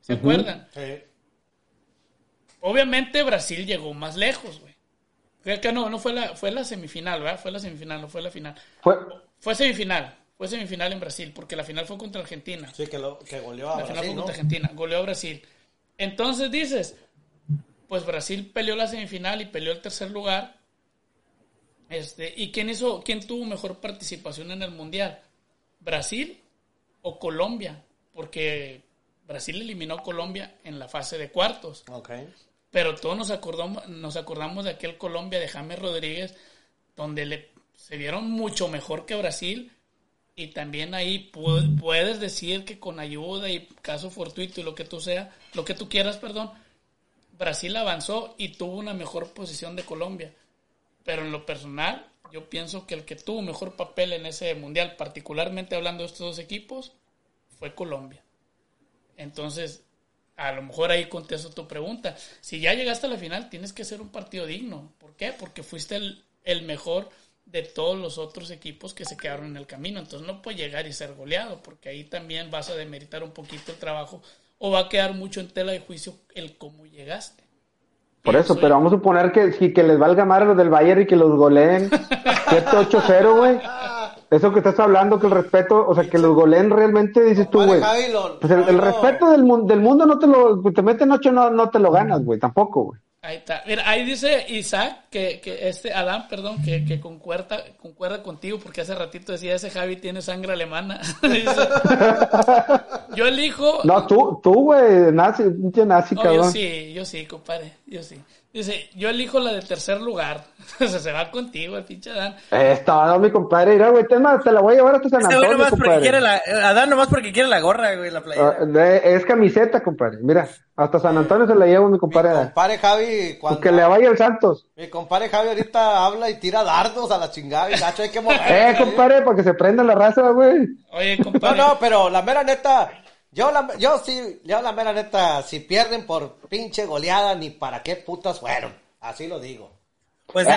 ¿Se acuerdan? Sí. Obviamente Brasil llegó más lejos, güey. Fue que no, no fue la, fue la semifinal, ¿verdad? Fue la semifinal, no fue la final. fue, Fue semifinal, fue semifinal en Brasil, porque la final fue contra Argentina. Sí, que, lo, que goleó a La final Brasil, fue ¿no? contra Argentina, goleó a Brasil. Entonces dices, pues Brasil peleó la semifinal y peleó el tercer lugar. Este, ¿y quién hizo, quién tuvo mejor participación en el mundial? ¿Brasil o Colombia? Porque Brasil eliminó a Colombia en la fase de cuartos. Pero todos nos acordamos, nos acordamos de aquel Colombia de James Rodríguez, donde le, se vieron mucho mejor que Brasil. Y también ahí pu- puedes decir que con ayuda y caso fortuito y lo que tú sea, lo que tú quieras, perdón, Brasil avanzó y tuvo una mejor posición de Colombia. Pero en lo personal, yo pienso que el que tuvo mejor papel en ese mundial, particularmente hablando de estos dos equipos, fue Colombia. Entonces, a lo mejor ahí contesto tu pregunta. Si ya llegaste a la final, tienes que ser un partido digno. ¿Por qué? Porque fuiste el, el mejor de todos los otros equipos que se quedaron en el camino. Entonces no puedes llegar y ser goleado, porque ahí también vas a demeritar un poquito el trabajo o va a quedar mucho en tela de juicio el cómo llegaste. por eso, pero vamos a suponer que, que les valga madre los del Bayern y que los goleen 7-8-0, güey. Eso que estás hablando, que el respeto, o sea, que los goleen realmente, dices tú, güey. Javi, lo- Pues el, respeto del, mun- del mundo no te lo, te meten ocho, no, no te lo ganas, güey, tampoco, güey. Ahí está. Mira, ahí dice Isaac que, que este Adán, perdón, que, que concuerda, concuerda contigo porque hace ratito decía ese Javi tiene sangre alemana. Dice, yo elijo. No, tú, tú, güey, nazi, pinche nazi, No, yo cabrón. sí, yo sí, compadre, yo sí. Dice, yo elijo la de tercer lugar. O sea, se va contigo el pinche Dan. Es todo, mi compadre. Mira, güey, más, te la voy a llevar hasta San Este güey Antonio, nomás porque compadre. quiere la, Adán nomás porque quiere la gorra, güey, la playera. Ah, de- es camiseta, compadre. Mira, hasta San Antonio se la llevo, mi Mi compadre. compadre Javi, Pues cuando... que le vaya el Santos. Mi compadre Javi ahorita habla y tira dardos a la chingada y gacho, hay que mover. Eh, compadre, para que se prenda la raza, güey. Oye, No, compadre. no, pero la mera neta, yo la, yo sí, yo la mera neta, si pierden por pinche goleada, ni para qué putas fueron. Así lo digo. Pues Eh,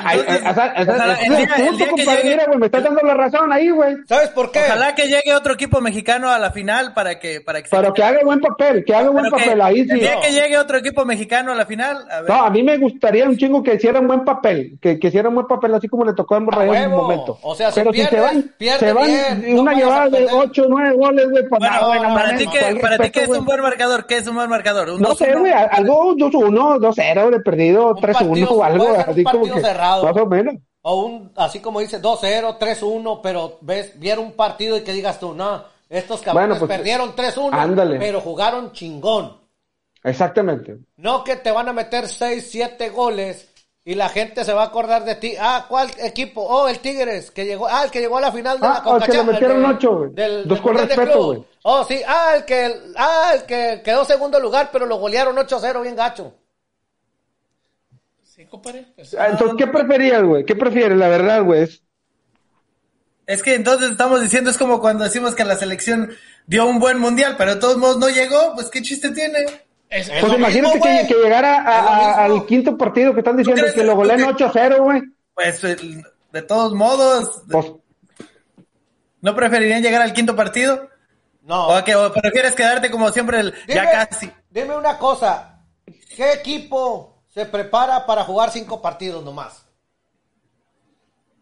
entonces, me estás dando la razón ahí, güey. ¿Sabes por qué? Ojalá que llegue otro equipo mexicano a la final para que para que se Pero que haga buen papel, que haga buen Pero que papel. Ahí sí. día que llegue otro equipo mexicano a la final, a ver. No, a mí me gustaría un chingo que hicieran buen papel, que, que hicieran buen papel, así como le tocó a Monterrey en un momento. O sea, si Pero si se pierdes, van, pierde se van bien, no una a llevada de perder. 8 9 goles, güey, pues Bueno, no, güey, no para ti que para ti que es un buen marcador, ¿qué es un buen marcador? ¿Un No sé, 2-1? güey, algo 2-1, 2-0 de perdido, Un 3-1 partido- o algo así como que cerrado. más o menos. O un, así como dice, 2-0, 3-1, pero ves, vieron un partido y que digas tú, no, estos cabrones Bueno, pues, perdieron 3-1, ándale. pero jugaron chingón. Exactamente. No que te van a meter 6, 7 goles y la gente se va a acordar de ti. Ah, ¿cuál equipo? Oh, el Tigres, que llegó, ah, el que llegó a la final de Ah, la al que le metieron del- ocho, güey. del- Dos con respeto, güey. Oh, sí, ah, el que, ah, el que quedó segundo lugar, pero lo golearon 8-0 bien gacho. Compadre. Pues, Ah, Entonces, ¿qué preferías, güey? ¿Qué prefieres, la verdad, güey? Es- que entonces estamos diciendo, es como cuando decimos que la selección dio un buen mundial, pero de todos modos no llegó, pues qué chiste tiene. es- Es Pues imagínate mismo, que, llegara a- al quinto partido que están diciendo crees que lo goleen tú que- 8-0, güey. Pues el- de todos modos, Pues, ¿no preferirían llegar al quinto partido? No. ¿O, que, o prefieres quedarte como siempre el, ya casi? Dime una cosa, ¿qué equipo se prepara para jugar cinco partidos nomás?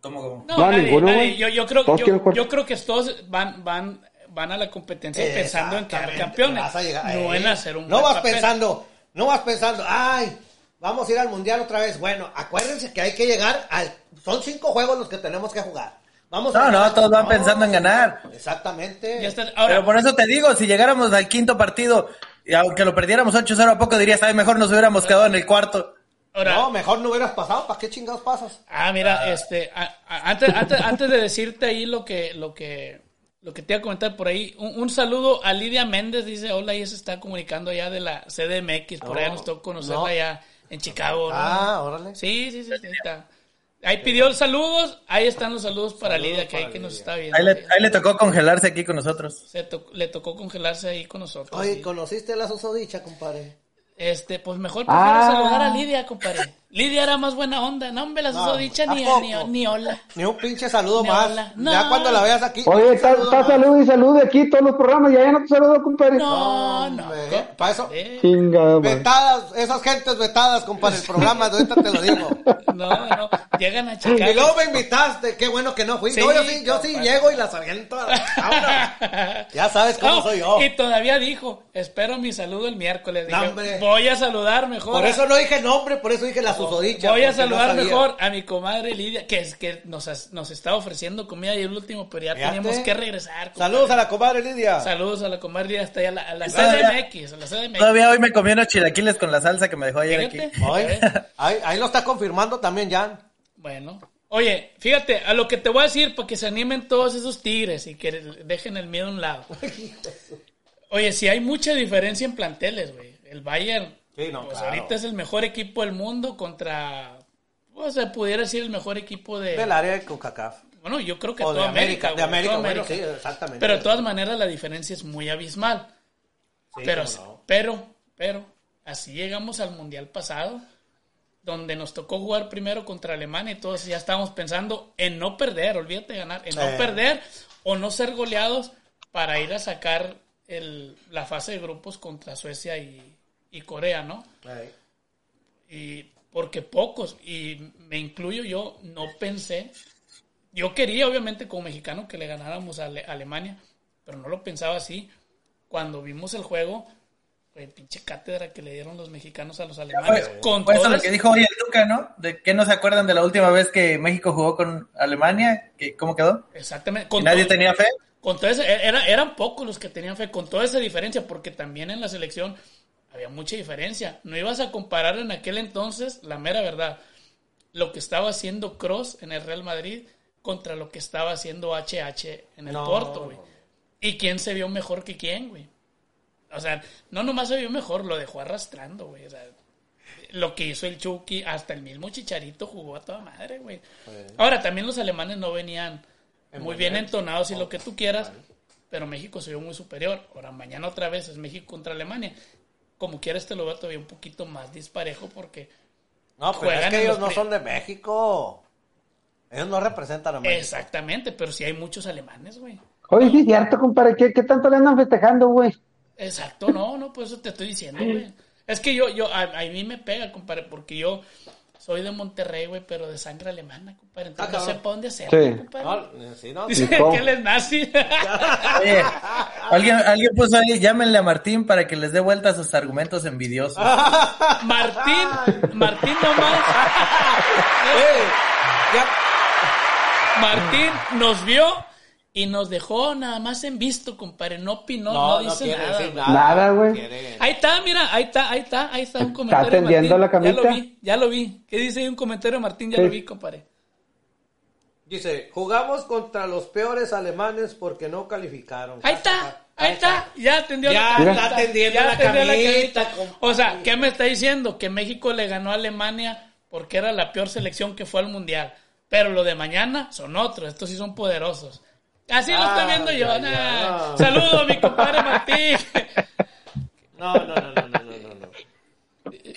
¿Cómo, cómo? No, No, nadie, ninguno, nadie. Yo, yo creo, yo, creo que todos van, van, van a la competencia pensando en quedar campeones. vas a llegar- no eh, en hacer un No vas papel. pensando, no vas pensando, ay, vamos a ir al mundial otra vez. Bueno, acuérdense que hay que llegar al, son cinco juegos los que tenemos que jugar. Vamos a No, ganar. no, todos van pensando en ganar. Exactamente. Ya está. Ahora, Pero por eso te digo, si llegáramos al quinto partido, y aunque lo perdiéramos 8-0 a poco, dirías, ay, mejor nos hubiéramos quedado en el cuarto. ahora- No, mejor no hubieras pasado. ¿Para qué chingados pasas? Ah, mira, este, a- a- antes, antes, antes de decirte ahí lo que, lo que, lo que te iba a comentar por ahí, un, un saludo a Lidia Méndez, dice, hola, ella se está comunicando allá de la CDMX, por allá nos tocó conocerla no. allá en Chicago. ¿no? Ah, órale. Sí, sí, sí, sí, está. Ahí pidió saludos, ahí están los saludos para Saludos Lidia, que para ahí que nos está viendo. Ahí le, ahí le tocó congelarse aquí con nosotros. Se to- le tocó congelarse ahí con nosotros. Oye, sí. ¿conociste la susodicha, compadre? Este, pues mejor prefiero Ah. saludar a Lidia, compadre. Lidia era más buena onda. No, hombre, la No, susodicha ¿a ni, ni, ni hola. Ni un pinche saludo Ni más. No. Ya cuando la veas aquí. oye, está, saludo está más. salud y salud de aquí, todos los programas, ya, ya no te saludo, compadre. No, no. Hombre, para eso- Eh. Vetadas, esas gentes vetadas, compadre, el programa, de ahorita te lo digo. No, no. Llegan a Y Chicago. luego me invitaste, qué bueno que no fui. Sí, no, yo sí, yo sí llego y las aviento. Vámonos. Ya sabes cómo No, soy yo. Y todavía dijo, espero mi saludo el miércoles. Dije, No, hombre. voy a saludar mejor. Por a- eso no dije nombre, por eso dije la susodicha. Voy a no saludar mejor a mi comadre Lidia, que es que nos, has- nos está ofreciendo comida y el último, pero ya Fíjate. teníamos que regresar. compadre. Saludos a la comadre Lidia. Saludos a la comadre Lidia, hasta allá, a la, a la Todavía- CDMX, a la CDMX. Todavía hoy me comí unos chilaquiles con la salsa que me dejó ayer aquí. Ahí lo está confirmando también Jan. Bueno. Oye, fíjate, a lo que te voy a decir para que se animen todos esos tigres y que dejen el miedo a un lado. Oye, si hay mucha diferencia en planteles, güey. El Bayern, Sí, no, pues claro. ahorita es el mejor equipo del mundo contra, pues se pudiera decir el mejor equipo de... Del área de CONCACAF. Bueno, yo creo que O toda América, América. de América, toda bueno, América. sí, exactamente. Pero de todas maneras la diferencia es muy abismal. Sí, pero, no. pero, pero, así llegamos al Mundial pasado, donde nos tocó jugar primero contra Alemania y todos ya estábamos pensando en no perder, olvídate de ganar, en no perder o no ser goleados para ir a sacar el- la fase de grupos contra Suecia y, y Corea, ¿no? Ey. y porque pocos, y me incluyo yo, no pensé, yo quería obviamente como mexicano que le ganáramos a Ale- Alemania, pero no lo pensaba así. Cuando vimos el juego, fue pinche cátedra que le dieron los mexicanos a los alemanes. Fue, con fue eso todo lo que dijo hoy el Duca, ¿no? De que no se acuerdan de la última vez que México jugó con Alemania, que cómo quedó. Exactamente. ¿Y Con nadie todo- tenía fe. con todo ese- era, eran pocos los que tenían fe, con toda esa diferencia, porque también en la selección había mucha diferencia. No ibas a comparar en aquel entonces, la mera verdad, lo que estaba haciendo Cross en el Real Madrid contra lo que estaba haciendo HH en el No, Porto, güey. ¿Y quién se vio mejor que quién, güey? O sea, no nomás se vio mejor, lo dejó arrastrando, güey. O sea, lo que hizo el Chucky, hasta el mismo Chicharito jugó a toda madre, güey. Ahora, también los alemanes no venían muy bien entonados y lo que tú quieras, pero México se vio muy superior. Ahora, mañana otra vez es México contra Alemania. Como quieras, te lo veo todavía un poquito más disparejo porque No, pero Juegan es que ellos los no son de México. Ellos no representan a México. Exactamente, pero sí hay muchos alemanes, güey. Oye, sí cierto, compadre. ¿Qué, qué tanto le andan festejando, güey? Exacto, no, no, por eso te estoy diciendo, güey. Es que yo, yo, a, a mí me pega, compadre, porque yo soy de Monterrey, güey, pero de sangre alemana, compadre. Entonces no cabrón. sé para dónde hacerlo, Sí. compadre. No, sí, no. Dice cómo? que él es nazi. Oye, alguien, alguien puso ahí, llámenle a Martín para que les dé vuelta a sus argumentos envidiosos. Martín, Martín nomás. Martín nos vio y nos dejó nada más en visto, compadre. No opinó, no, dice quiere nada. decir. Nada, güey. Ahí está, mira, ahí está, ahí está, ahí está un comentario. atendiendo de la Martín. Ya lo vi, ya lo vi. ¿Qué dice ahí un comentario Martín? Ya Sí. lo vi, compadre. Dice, jugamos contra los peores alemanes porque no calificaron. Ahí está, ahí está, ya atendió Ya la camita. está atendiendo la atendió camita, camita. O sea, ¿qué me está diciendo? Que México le ganó a Alemania porque era la peor selección que fue al Mundial. Pero lo de mañana son otros, estos sí son poderosos. Así lo estoy Ah, viendo yo. ya, nah. ya, no. Saludos, mi compadre Martín. No, no, no, no, no, no, no, no.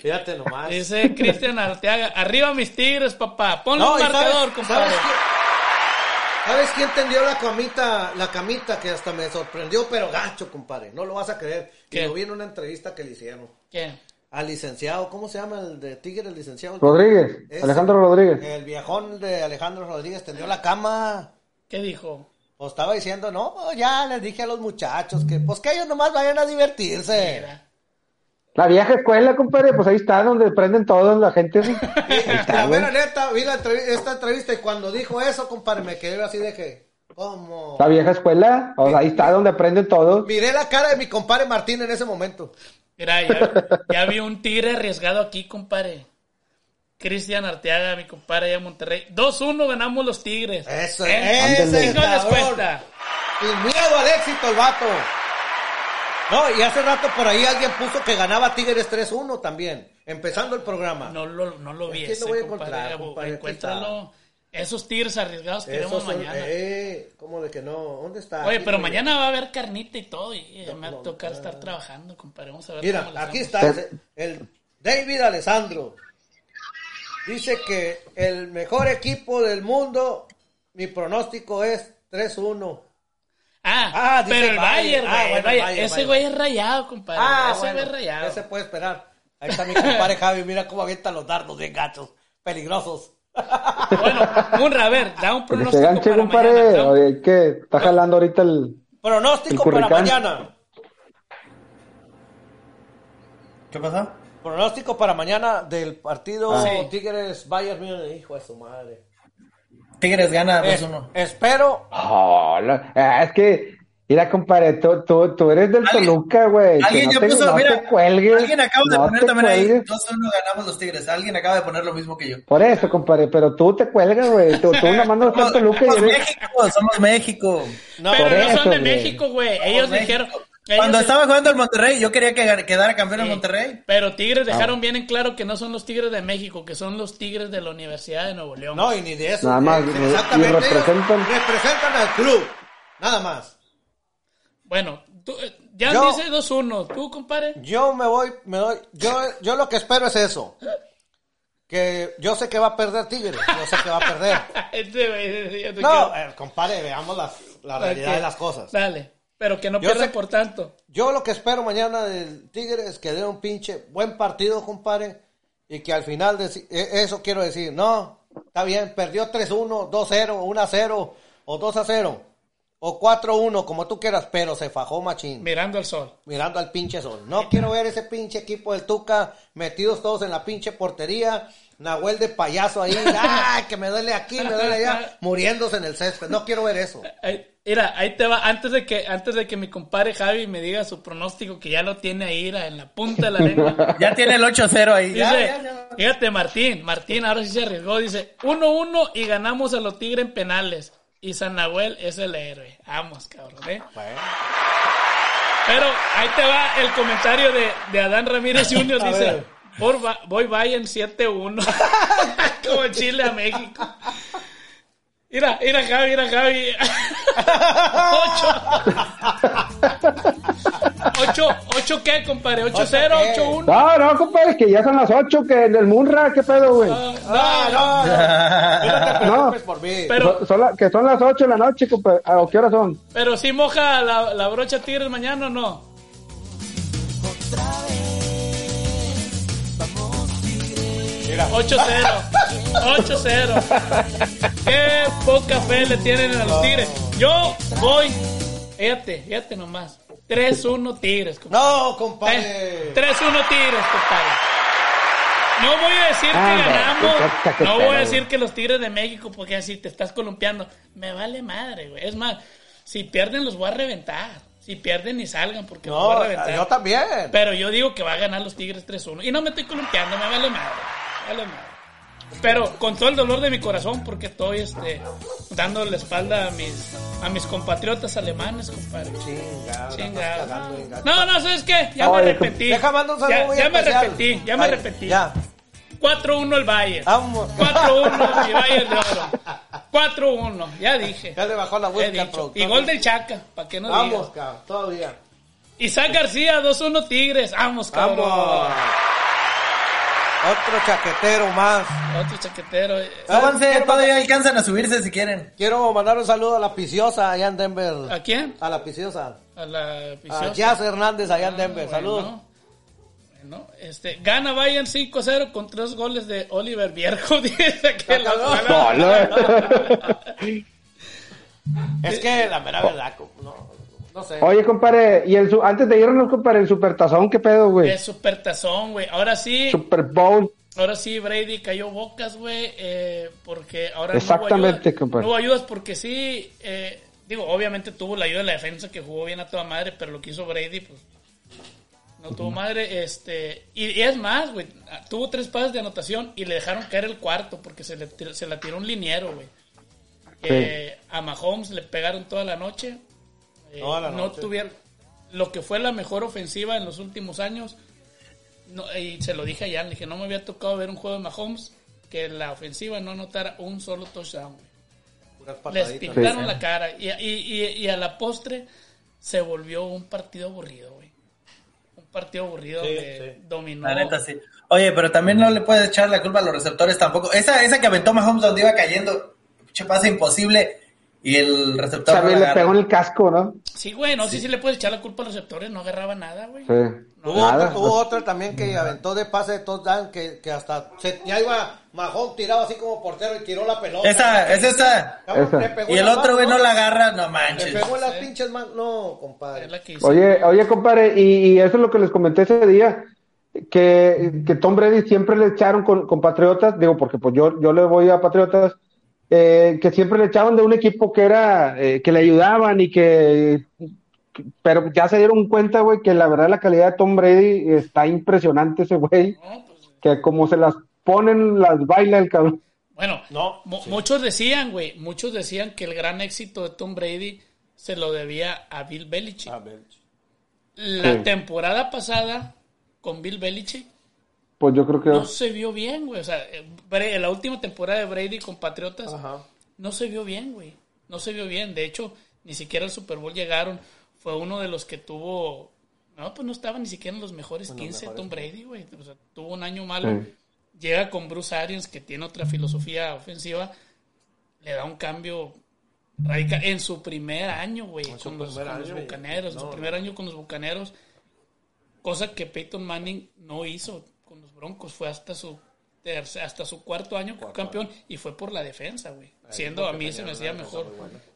Fíjate nomás. Dice Cristian Arteaga, arriba mis tigres, papá. Ponle No, un marcador, ¿sabes, compadre. ¿sabes, quién, ¿Sabes quién tendió la camita, la camita que hasta me sorprendió, pero gacho, compadre? No lo vas a creer. Y ¿Qué? lo vi en una entrevista que le hicieron. ¿Quién? Al licenciado, ¿cómo se llama el de Tigre, el licenciado? Rodríguez, Ese. Alejandro Rodríguez. El viejón de Alejandro Rodríguez tendió la cama. ¿Qué dijo? Pues estaba diciendo, no, ya les dije a los muchachos que, pues que ellos nomás vayan a divertirse. Mira. La vieja escuela, compadre, pues ahí está donde prenden todo la gente. ¿sí? La está, mera neta, vi la entrev- esta entrevista y cuando dijo eso, compadre, me quedé así de que, ¿cómo? La vieja escuela, o sea, ahí está donde aprenden todo. Miré la cara de mi compadre Martín en ese momento. Mira, ya, ya vi un tigre arriesgado aquí, compadre. Cristian Arteaga, mi compadre allá en Monterrey. 2-1 ganamos los tigres. Eso, ¿Eh? ese ¿Y no les cabrón. cuesta? Sin miedo al éxito el vato. No, y hace rato por ahí alguien puso que ganaba Tigres 3-1 también, empezando el programa. No lo, no lo vi Aquí lo ese, voy a compadre. encontrar, compadre, Encuéntralo. Esos tigres arriesgados que vemos mañana. eh, ¿cómo de que no? ¿Dónde está? Oye, pero mañana va a haber carnita y todo. Y me va no, a tocar estar trabajando, compadre. Vamos a ver Mira, cómo aquí está ese- el David Alessandro. Dice que el mejor equipo del mundo, mi pronóstico es 3-1. Ah, Ah, dice pero el Bayern. Bayern, Ah, bueno, el Bayern. Bayern, Ese güey es rayado, compadre. Ah, ese bueno, güey es rayado. ese puede esperar. Ahí está mi compadre Javi, mira cómo avienta los dardos bien gachos, peligrosos. Bueno, Munra, a ver, da un Que se pronóstico ganche, para compadre. mañana. un- Oye, que está jalando ahorita el. Pronóstico El para mañana. ¿Qué pasó? Pronóstico para mañana del partido Ah. Sí. Tigres Bayern Múnich, hijo de su madre. Tigres gana Es- 2-1. espero Oh, ah, es que, mira, compadre, tú, tú, tú eres del Alguien- Toluca, güey. Alguien no ya te, puso, no mira, cuelgues. alguien acaba de no poner también ahí, cuelgues. 2-1 ganamos los Tigres. Alguien acaba de poner lo mismo que yo. Por eso, compadre, pero tú te cuelgas, güey. Tú, tú nomás no estás Somos, Toluca y somos eres. México, somos México. no, Pero Por no eso, son de. México, güey. Ellos dijeron. Cuando estaba jugando el Monterrey, yo quería que quedara campeón en Sí. Monterrey. Pero Tigres dejaron bien en claro que no son los Tigres de México, que son los Tigres de la Universidad de Nuevo León. no, y ni de eso. Nada más, Eh, exactamente. y representan- representan al club. Nada más. Bueno, tú, eh, ya Yo- dice 2-1. ¿Tú, compadre? Yo me voy, me doy, yo, yo lo que espero es eso. Que yo sé que va a perder Tigres, yo sé que va a perder. Este No, eh, compadre, veamos las- la realidad de las cosas. Dale, pero que no pierdan por tanto. Yo lo que espero mañana del Tigres es que dé un pinche buen partido, compadre, y que al final, deci- e- eso quiero decir, no, está bien, perdió 3-1, 2-0, 1-0, o 2-0, o 4-1, como tú quieras, pero se fajó machín. Mirando al sol. mirando al pinche sol. No quiero ver ese pinche equipo del Tuca metidos todos en la pinche portería. Nahuel de payaso ahí, ¡ay, que me duele aquí, me duele allá! Muriéndose en el césped. No quiero ver eso. Mira, ahí te va. Antes de que, antes de que mi compadre Javi me diga su pronóstico, que ya lo tiene ahí era, en la punta de la lengua. Ya tiene el 8-0 ahí. Dice, ya, ya. fíjate, Martín, Martín ahora sí se arriesgó. Dice, 1-1 y ganamos a los Tigres en penales. Y San Nahuel es el héroe. Vamos, cabrón, ¿eh? Pero ahí te va el comentario de, de Adán Ramírez Jr. A Dice, por va- voy Bayern 7-1. Como Chile a México. Mira, mira Javi, mira Javi. Ocho. Ocho, ocho qué, compadre? ¿8-0, qué? 8-1? No, no, compadre, que ya son las 8, que en el Munra, ¿qué pedo, güey? Ah, No, no, no. No No. por mí. Pero, Son- son la- que son las 8 de la noche, compadre. ¿A qué hora son? pero sí moja la, la brocha Tigres mañana o no? Mira. 8-0. 8-0. Qué poca fe le tienen a los Tigres. Yo voy. Fíjate, fíjate nomás. 3-1 Tigres, compadre. No, compadre. Eh, 3-1 Tigres, compadre. No voy a decir que Ah, no, ganamos. No voy a decir que los Tigres de México, porque así te estás columpiando. Me vale madre, güey. Es más, si pierden los voy a reventar. Si pierden ni salgan, porque los voy a reventar. yo también. Pero yo digo que va a ganar los Tigres 3-1. Y no me estoy columpiando, me vale madre. Pero con todo el dolor de mi corazón, porque estoy este, dando la espalda a mis, a mis compatriotas alemanes, compadre. Chingado. Chingado. cagando. No, no, ¿sabes qué? Ya me arrepentí. Deja mandar un saludo ya, ya me arrepentí, ya me arrepentí. Ya. 4-1 el Bayern. Vamos. 4-1 y Bayern de oro. 4-1, ya dije. Ya le bajó la productor. Y gol del Chaca, para que no Vamos, digas. cabrón. Todavía. Isaac García, 2-1 Tigres. Vamos, cabrón. Vamos. Otro chaquetero más. Otro chaquetero. Súbanse, todavía alcanzan a subirse si quieren. Quiero mandar un saludo a la Piciosa allá en Denver. ¿A quién? A la Piciosa. A la A Piciosa. Jazz Hernández allá en Ah, Denver. bueno. Saludos. Bueno, este, gana Bayern 5-0 con tres goles de Oliver Vierjo. Dice que la No, no. Es que la mera verdad, no, no sé. Oye, compadre, y el, su- antes de irnos, compadre, el supertazón, ¿qué pedo, güey? Es supertazón, güey. Ahora sí, Super Bowl. ahora sí Brady cayó bocas, güey, eh, porque ahora Exactamente, no hubo compadre. No hubo ayudas porque sí, eh, digo, obviamente tuvo la ayuda de la defensa que jugó bien a toda madre, pero lo que hizo Brady, pues, no tuvo madre, este, y, y es más, güey, tuvo tres pases de anotación y le dejaron caer el cuarto porque se, le, se la tiró un liniero, güey. Eh, a Mahomes le pegaron toda la noche. Eh, Toda la no noche. tuvieron lo que fue la mejor ofensiva en los últimos años. No, y se lo dije a Jan, le dije, no me había tocado ver un juego de Mahomes que la ofensiva no anotara un solo touchdown. Les pintaron Sí. la cara. Y, y, y, y a la postre se volvió un partido aburrido, güey. Un partido aburrido Sí, que sí. dominó. La neta sí. Oye, pero también no le puedes echar la culpa a los receptores tampoco. Esa, esa que aventó Mahomes donde iba cayendo, pinche pase imposible. Y el receptor. no También le pegó en el casco, ¿no? Sí, güey, no sé si le puedes echar la culpa a los receptores, no agarraba nada, güey. Sí. Hubo, Nada. otra, hubo otra también que aventó de pase de touchdown que, que hasta se, ya iba Mahón tirado así como portero y tiró la pelota. Esa, es esa. Le pegó Y el otro, güey, no la agarra, no Le manches. pegó en las Sí. pinches manos. No, compadre. Oye, oye, compadre, y, y eso es lo que les comenté ese día, que, que Tom Brady siempre le echaron con, con Patriotas, digo, porque pues yo, yo le voy a Patriotas, eh, que siempre le echaban de un equipo que era, eh, que le ayudaban y que, pero ya se dieron cuenta, güey, que la verdad la calidad de Tom Brady está impresionante ese güey, No, pues, que como se las ponen, las baila el cabrón. Bueno, No, mu- sí. muchos decían, güey, muchos decían que el gran éxito de Tom Brady se lo debía a Bill Belichick. La Sí. temporada pasada con Bill Belichick Pues yo creo que... no se vio bien, güey. O sea, eh, Bre- la última temporada de Brady con Patriotas Ajá. no se vio bien, güey. No se vio bien. De hecho, ni siquiera al Super Bowl llegaron. Fue uno de los que tuvo. No, pues no estaba ni siquiera en los mejores 15 Tom Brady, güey. O sea, tuvo un año malo. Sí. Llega con Bruce Arians, que tiene otra filosofía ofensiva. Le da un cambio radical en su primer año, güey, En con, los, con bucaneros. En su no, primer año con los bucaneros. Cosa que Peyton Manning no hizo con los Broncos. Fue hasta su tercer- hasta su cuarto año como campeón y fue por la defensa, güey. Siendo a mí se me hacía mejor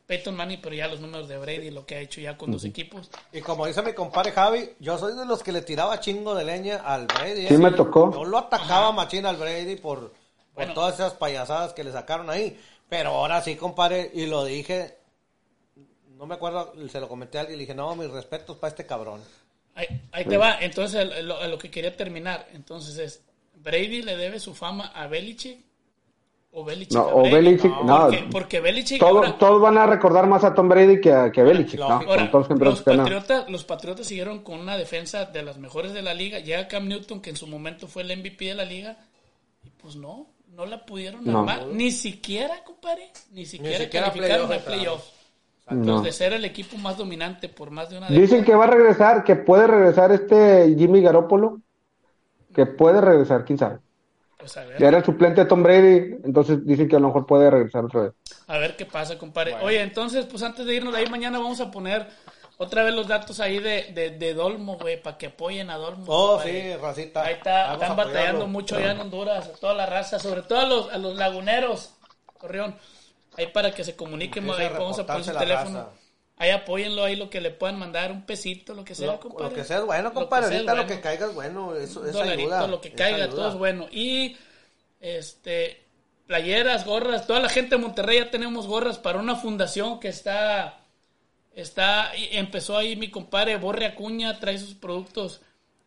Peyton Manning, pero ya los números de Brady, lo que ha hecho ya con dos equipos. Y como dice mi compadre Javi, yo soy de los que le tiraba chingo de leña al Brady. Sí ¿eh? me tocó. Yo lo atacaba machín al Brady por, por Bueno. todas esas payasadas que le sacaron ahí. Pero ahora sí, compadre, y lo dije, no me acuerdo, se lo comenté a alguien y le dije, no, mis respetos para este cabrón. Ahí, ahí te va. Entonces, lo, a lo que quería terminar. Entonces es, ¿Brady le debe su fama a Belichick? ¿O Belichick No, a o? Belichick, no. Porque, porque Belichick Todo- ahora- todos van a recordar más a Tom Brady que a, que a Belichick, ¿no? Lógico. Ahora, Con todos los patriotas, los Patriotas siguieron con una defensa de las mejores de la liga. Llega Cam Newton, que en su momento fue el MVP de la liga. Y pues no, no la pudieron No. armar. Ni siquiera, compadre. Ni siquiera, siquiera calificaron playoff a No. De ser el equipo más dominante por más de una Dicen que va a regresar, que puede regresar este Jimmy Garoppolo. Que puede regresar, quién sabe. Pues a ver. Ya era el suplente de Tom Brady, entonces dicen que a lo mejor puede regresar otra vez. A ver qué pasa, compadre. Oye, entonces, pues antes de irnos de ahí, mañana vamos a poner otra vez los datos ahí de, de, de Dolmo, güey, para que apoyen a Dolmo. Oh, compadre. sí, racita. Ahí está, están batallando mucho allá en Honduras, a toda la raza, sobre todo a los, a los laguneros, Corrión. Ahí para que se comuniquen, Empieza ahí vamos a poner su teléfono. raza. Ahí apóyenlo, ahí lo que le puedan mandar, un pesito, lo que sea, Lo, compadre. lo que sea es bueno, compadre. Ahorita lo que caiga es bueno. Eso, Un esa dolarito, ayuda. lo que caiga, ayuda. todo es bueno. Y este playeras, gorras, toda la gente de Monterrey ya tenemos gorras para una fundación que está está y empezó ahí mi compadre Borre Acuña, trae sus productos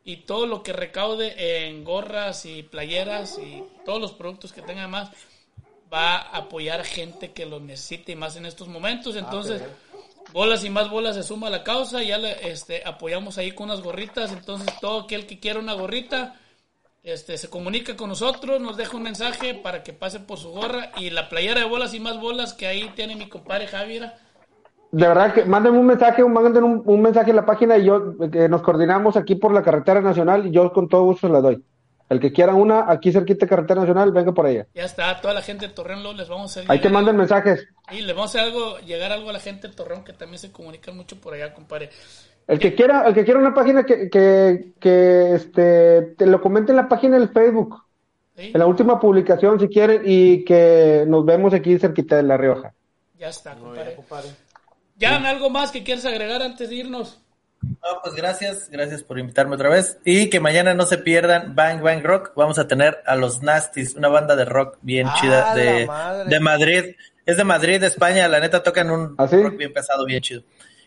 y todo lo que recaude en gorras y playeras y todos los productos que tenga más va a apoyar gente que lo necesite y más en estos momentos. Entonces, bolas y más bolas se suma a la causa. Ya le este, apoyamos ahí con unas gorritas. Entonces, todo aquel que quiera una gorrita, este, se comunica con nosotros, nos deja un mensaje para que pase por su gorra. Y la playera de bolas y más bolas que ahí tiene mi compadre Javier. De verdad que mándenme un mensaje, manden un, un mensaje en la página y yo que nos coordinamos aquí por la carretera nacional y yo con todo gusto se la doy. El que quiera una, aquí cerquita de carretera nacional, venga por ella. Ya está, toda la gente de Torreón luego les vamos a hacer Ahí te llegar- manden mensajes. Y les vamos a hacer algo, llegar algo a la gente de Torreón que también se comunican mucho por allá, compadre. El que quiera, el que quiera una página que, que, que este, te lo comente en la página del Facebook, ¿sí? en la última publicación si quieren, y que nos vemos aquí cerquita de La Rioja. Ya está, compadre. bien, compadre. Jan, ¿algo más que quieres agregar antes de irnos? No, pues gracias, gracias por invitarme otra vez. Y que mañana no se pierdan Bang Bang Rock. Vamos a tener a los Nasties, una banda de rock bien ¡Ah, chida de, de Madrid. Es de Madrid, de España. La neta tocan un ¿Ah, sí? rock bien pesado, bien chido.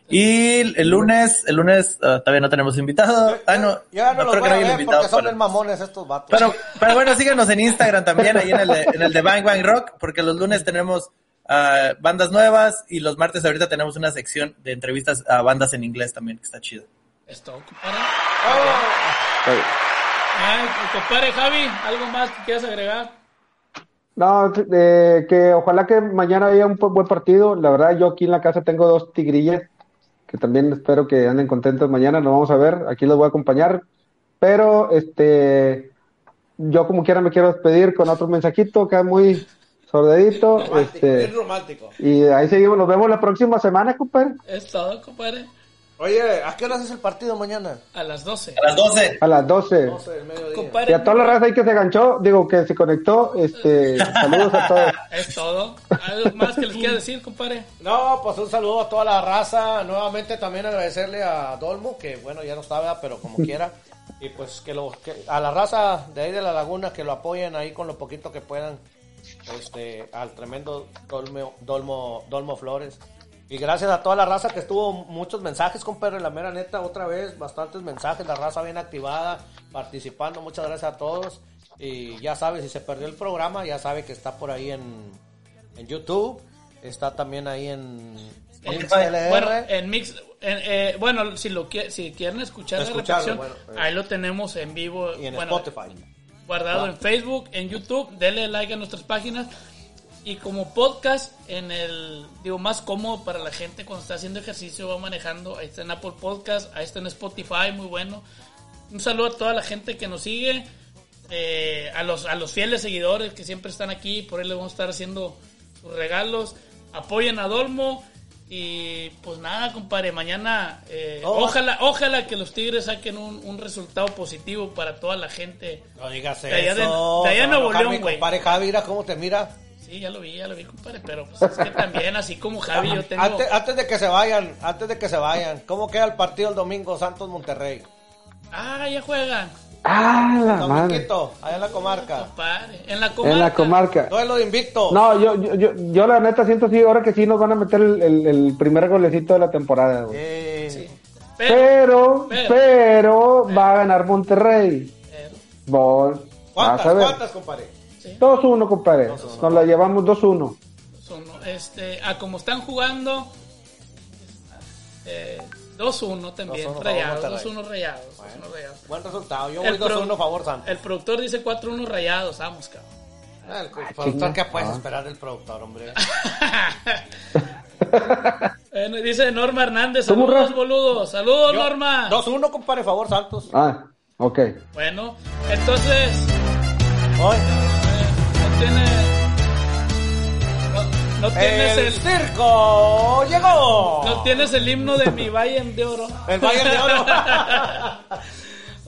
Y el lunes, el lunes ah, todavía no tenemos invitado. Ah, no, Ya no, los creo voy que a ver invitado porque son bien mamones estos vatos. Pero, pero bueno, síganos en Instagram también, ahí en el de, en el de Bang Bang Rock, porque los lunes tenemos ah, bandas nuevas y los martes ahorita tenemos una sección de entrevistas a bandas en inglés también, que está chido. Es todo, compadre. Oye, Ay, compadre Javi, ¿algo más que quieras agregar? No, eh, que ojalá que mañana haya un buen partido. La verdad, yo aquí en la casa tengo dos tigrillas que también espero que anden contentos mañana. Lo vamos a ver. Aquí los voy a acompañar. Pero, este, yo como quiera me quiero despedir con otro mensajito acá muy sordedito. romántico, Este, bien romántico. y ahí seguimos. Nos vemos la próxima semana, compadre. Es todo, compadre. Oye, ¿a qué hora es el partido mañana? A las 12. A las 12. A las 12. 12 del mediodía. Compadre, Y a toda la raza ahí que se ganchó, digo que se conectó, este, saludos a todos. es todo. ¿Algo más que les quiera decir, compadre? No, pues un saludo a toda la raza. Nuevamente también agradecerle a Dolmo, que bueno, ya no estaba, pero como quiera. Y pues que, lo, que a la raza de ahí de la laguna que lo apoyen ahí con lo poquito que puedan. Este, al tremendo Dolmo, Dolmo, Dolmo Flores. Y gracias a toda la raza que estuvo muchos mensajes, compadre, la mera neta, otra vez, bastantes mensajes, la raza bien activada, participando, muchas gracias a todos. Y ya sabe, si se perdió el programa, ya sabe que está por ahí en, en YouTube, está también ahí en, XLR. bueno, en Mix, en, eh, bueno, si lo si quieren escuchar la repetición, bueno, eh. ahí lo tenemos en vivo, y en bueno, Spotify. Guardado en Facebook, en YouTube, denle like a nuestras páginas. Y como podcast en el digo más cómodo para la gente cuando está haciendo ejercicio, va manejando, ahí está en Apple Podcast, ahí está en Spotify, muy bueno. Un saludo a toda la gente que nos sigue, eh, a los a los fieles seguidores que siempre están aquí, por ahí les vamos a estar haciendo sus regalos, apoyen a Dolmo y pues nada, compadre, mañana eh, Oh. ojalá ojalá que los Tigres saquen un, un resultado positivo para toda la gente. No digas De allá de- eso. de allá va a Nuevo León, güey. compadre Javi, mira cómo te mira. Sí, ya lo vi, ya lo vi, compadre, pero pues es que también, así como Javi, yo tengo... Antes, antes de que se vayan, antes de que se vayan, ¿cómo queda el partido el domingo Santos Monterrey? Ah, ya juegan. Ah, la madre. Dominguito, allá en la comarca. En la comarca. En la comarca. Duelo de invicto. No, yo, yo, yo, yo la neta siento sí, ahora que sí nos van a meter el, el, el primer golecito de la temporada, güey. Eh, Pero, Pero, pero- pero, va a ganar Monterrey. vas ¿Cuántas, a ver. cuántas, compadre? 2-1, compadre. Nos la llevamos 2-1. son, este, a como están jugando, eh, 2-1 también, 2-1 favor rayados, Monterrey. 2-1 rayados, 2-1 rayados. Buen resultado. Yo El voy pro- 2-1 favor Santos. El productor dice 4-1 rayados, vamos, cabrón. Ah, el productor, chinga. ¿qué puedes Ah. esperar del productor, hombre? Bueno, dice Norma Hernández, ¿Cómo, saludos, boludo, saludos, Yo- Norma. 2-1, compadre, favor Santos. Ah, ok. Bueno, entonces, Hoy. eh, no tiene... No, tienes El el... circo llegó. No tienes el himno de mi Bayern de Oro. El Bayern de Oro.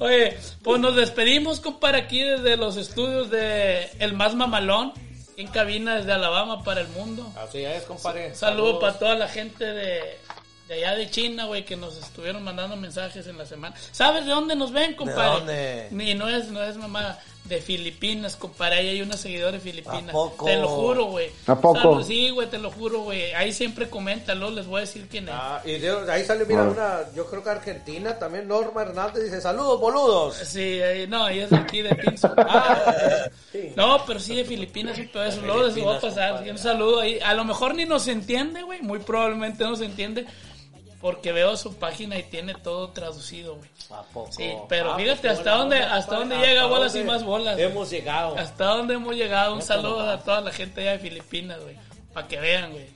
Oye, pues nos despedimos, compadre, aquí desde los estudios de El Más Mamalón, en cabina desde Alabama para el mundo. Así es, compadre. Saludo para toda la gente de, de allá de China, güey, que nos estuvieron mandando mensajes en la semana. ¿Sabes de dónde nos ven, compadre? dónde? Ni no es, no es mamá de Filipinas, compadre. Ahí hay unos seguidores de Filipinas. ¿A poco? Te lo juro, güey. ¿A poco? Sí, güey, te lo juro, güey. Ahí siempre coméntalo, les voy a decir quién es. Ah, y de, ahí sale, mira, una, yo creo que Argentina también, Norma Hernández dice, saludos, boludos. Sí, ahí- no, y es de aquí de Pinzo. Ah, No, pero sí de Filipinas, un pedazo. Luego les voy a pasar. sí, un saludo ahí. A lo mejor ni nos entiende, güey. Muy probablemente no se entiende. Porque veo su página y tiene todo traducido, güey. ¿A poco? Sí, pero Ah, fíjate pues, hasta dónde, onda, hasta dónde llega Hasta bolas y más bolas. güey. Hemos llegado. Hasta dónde hemos llegado. Un saludo a toda la gente allá de Filipinas, güey. Para que vean, güey.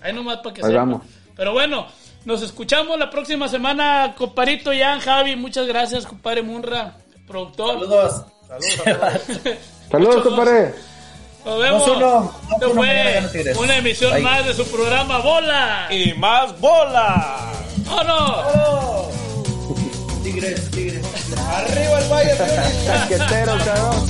Ahí nomás para que Ahí sepan. vamos. Pero bueno, nos escuchamos la próxima semana, comparito Jan, Javi. Muchas gracias, compadre Munra, productor. Saludos. Saludos a todos. Saludos, Muchos compadre. Nos vemos. 2-1, Esto 2-1, mañana fue una emisión Bye. más de su programa Bola. y más bolas. ¡Vámonos! Tigres, tigres. Arriba el Bayern. Chaquetero, cabrón.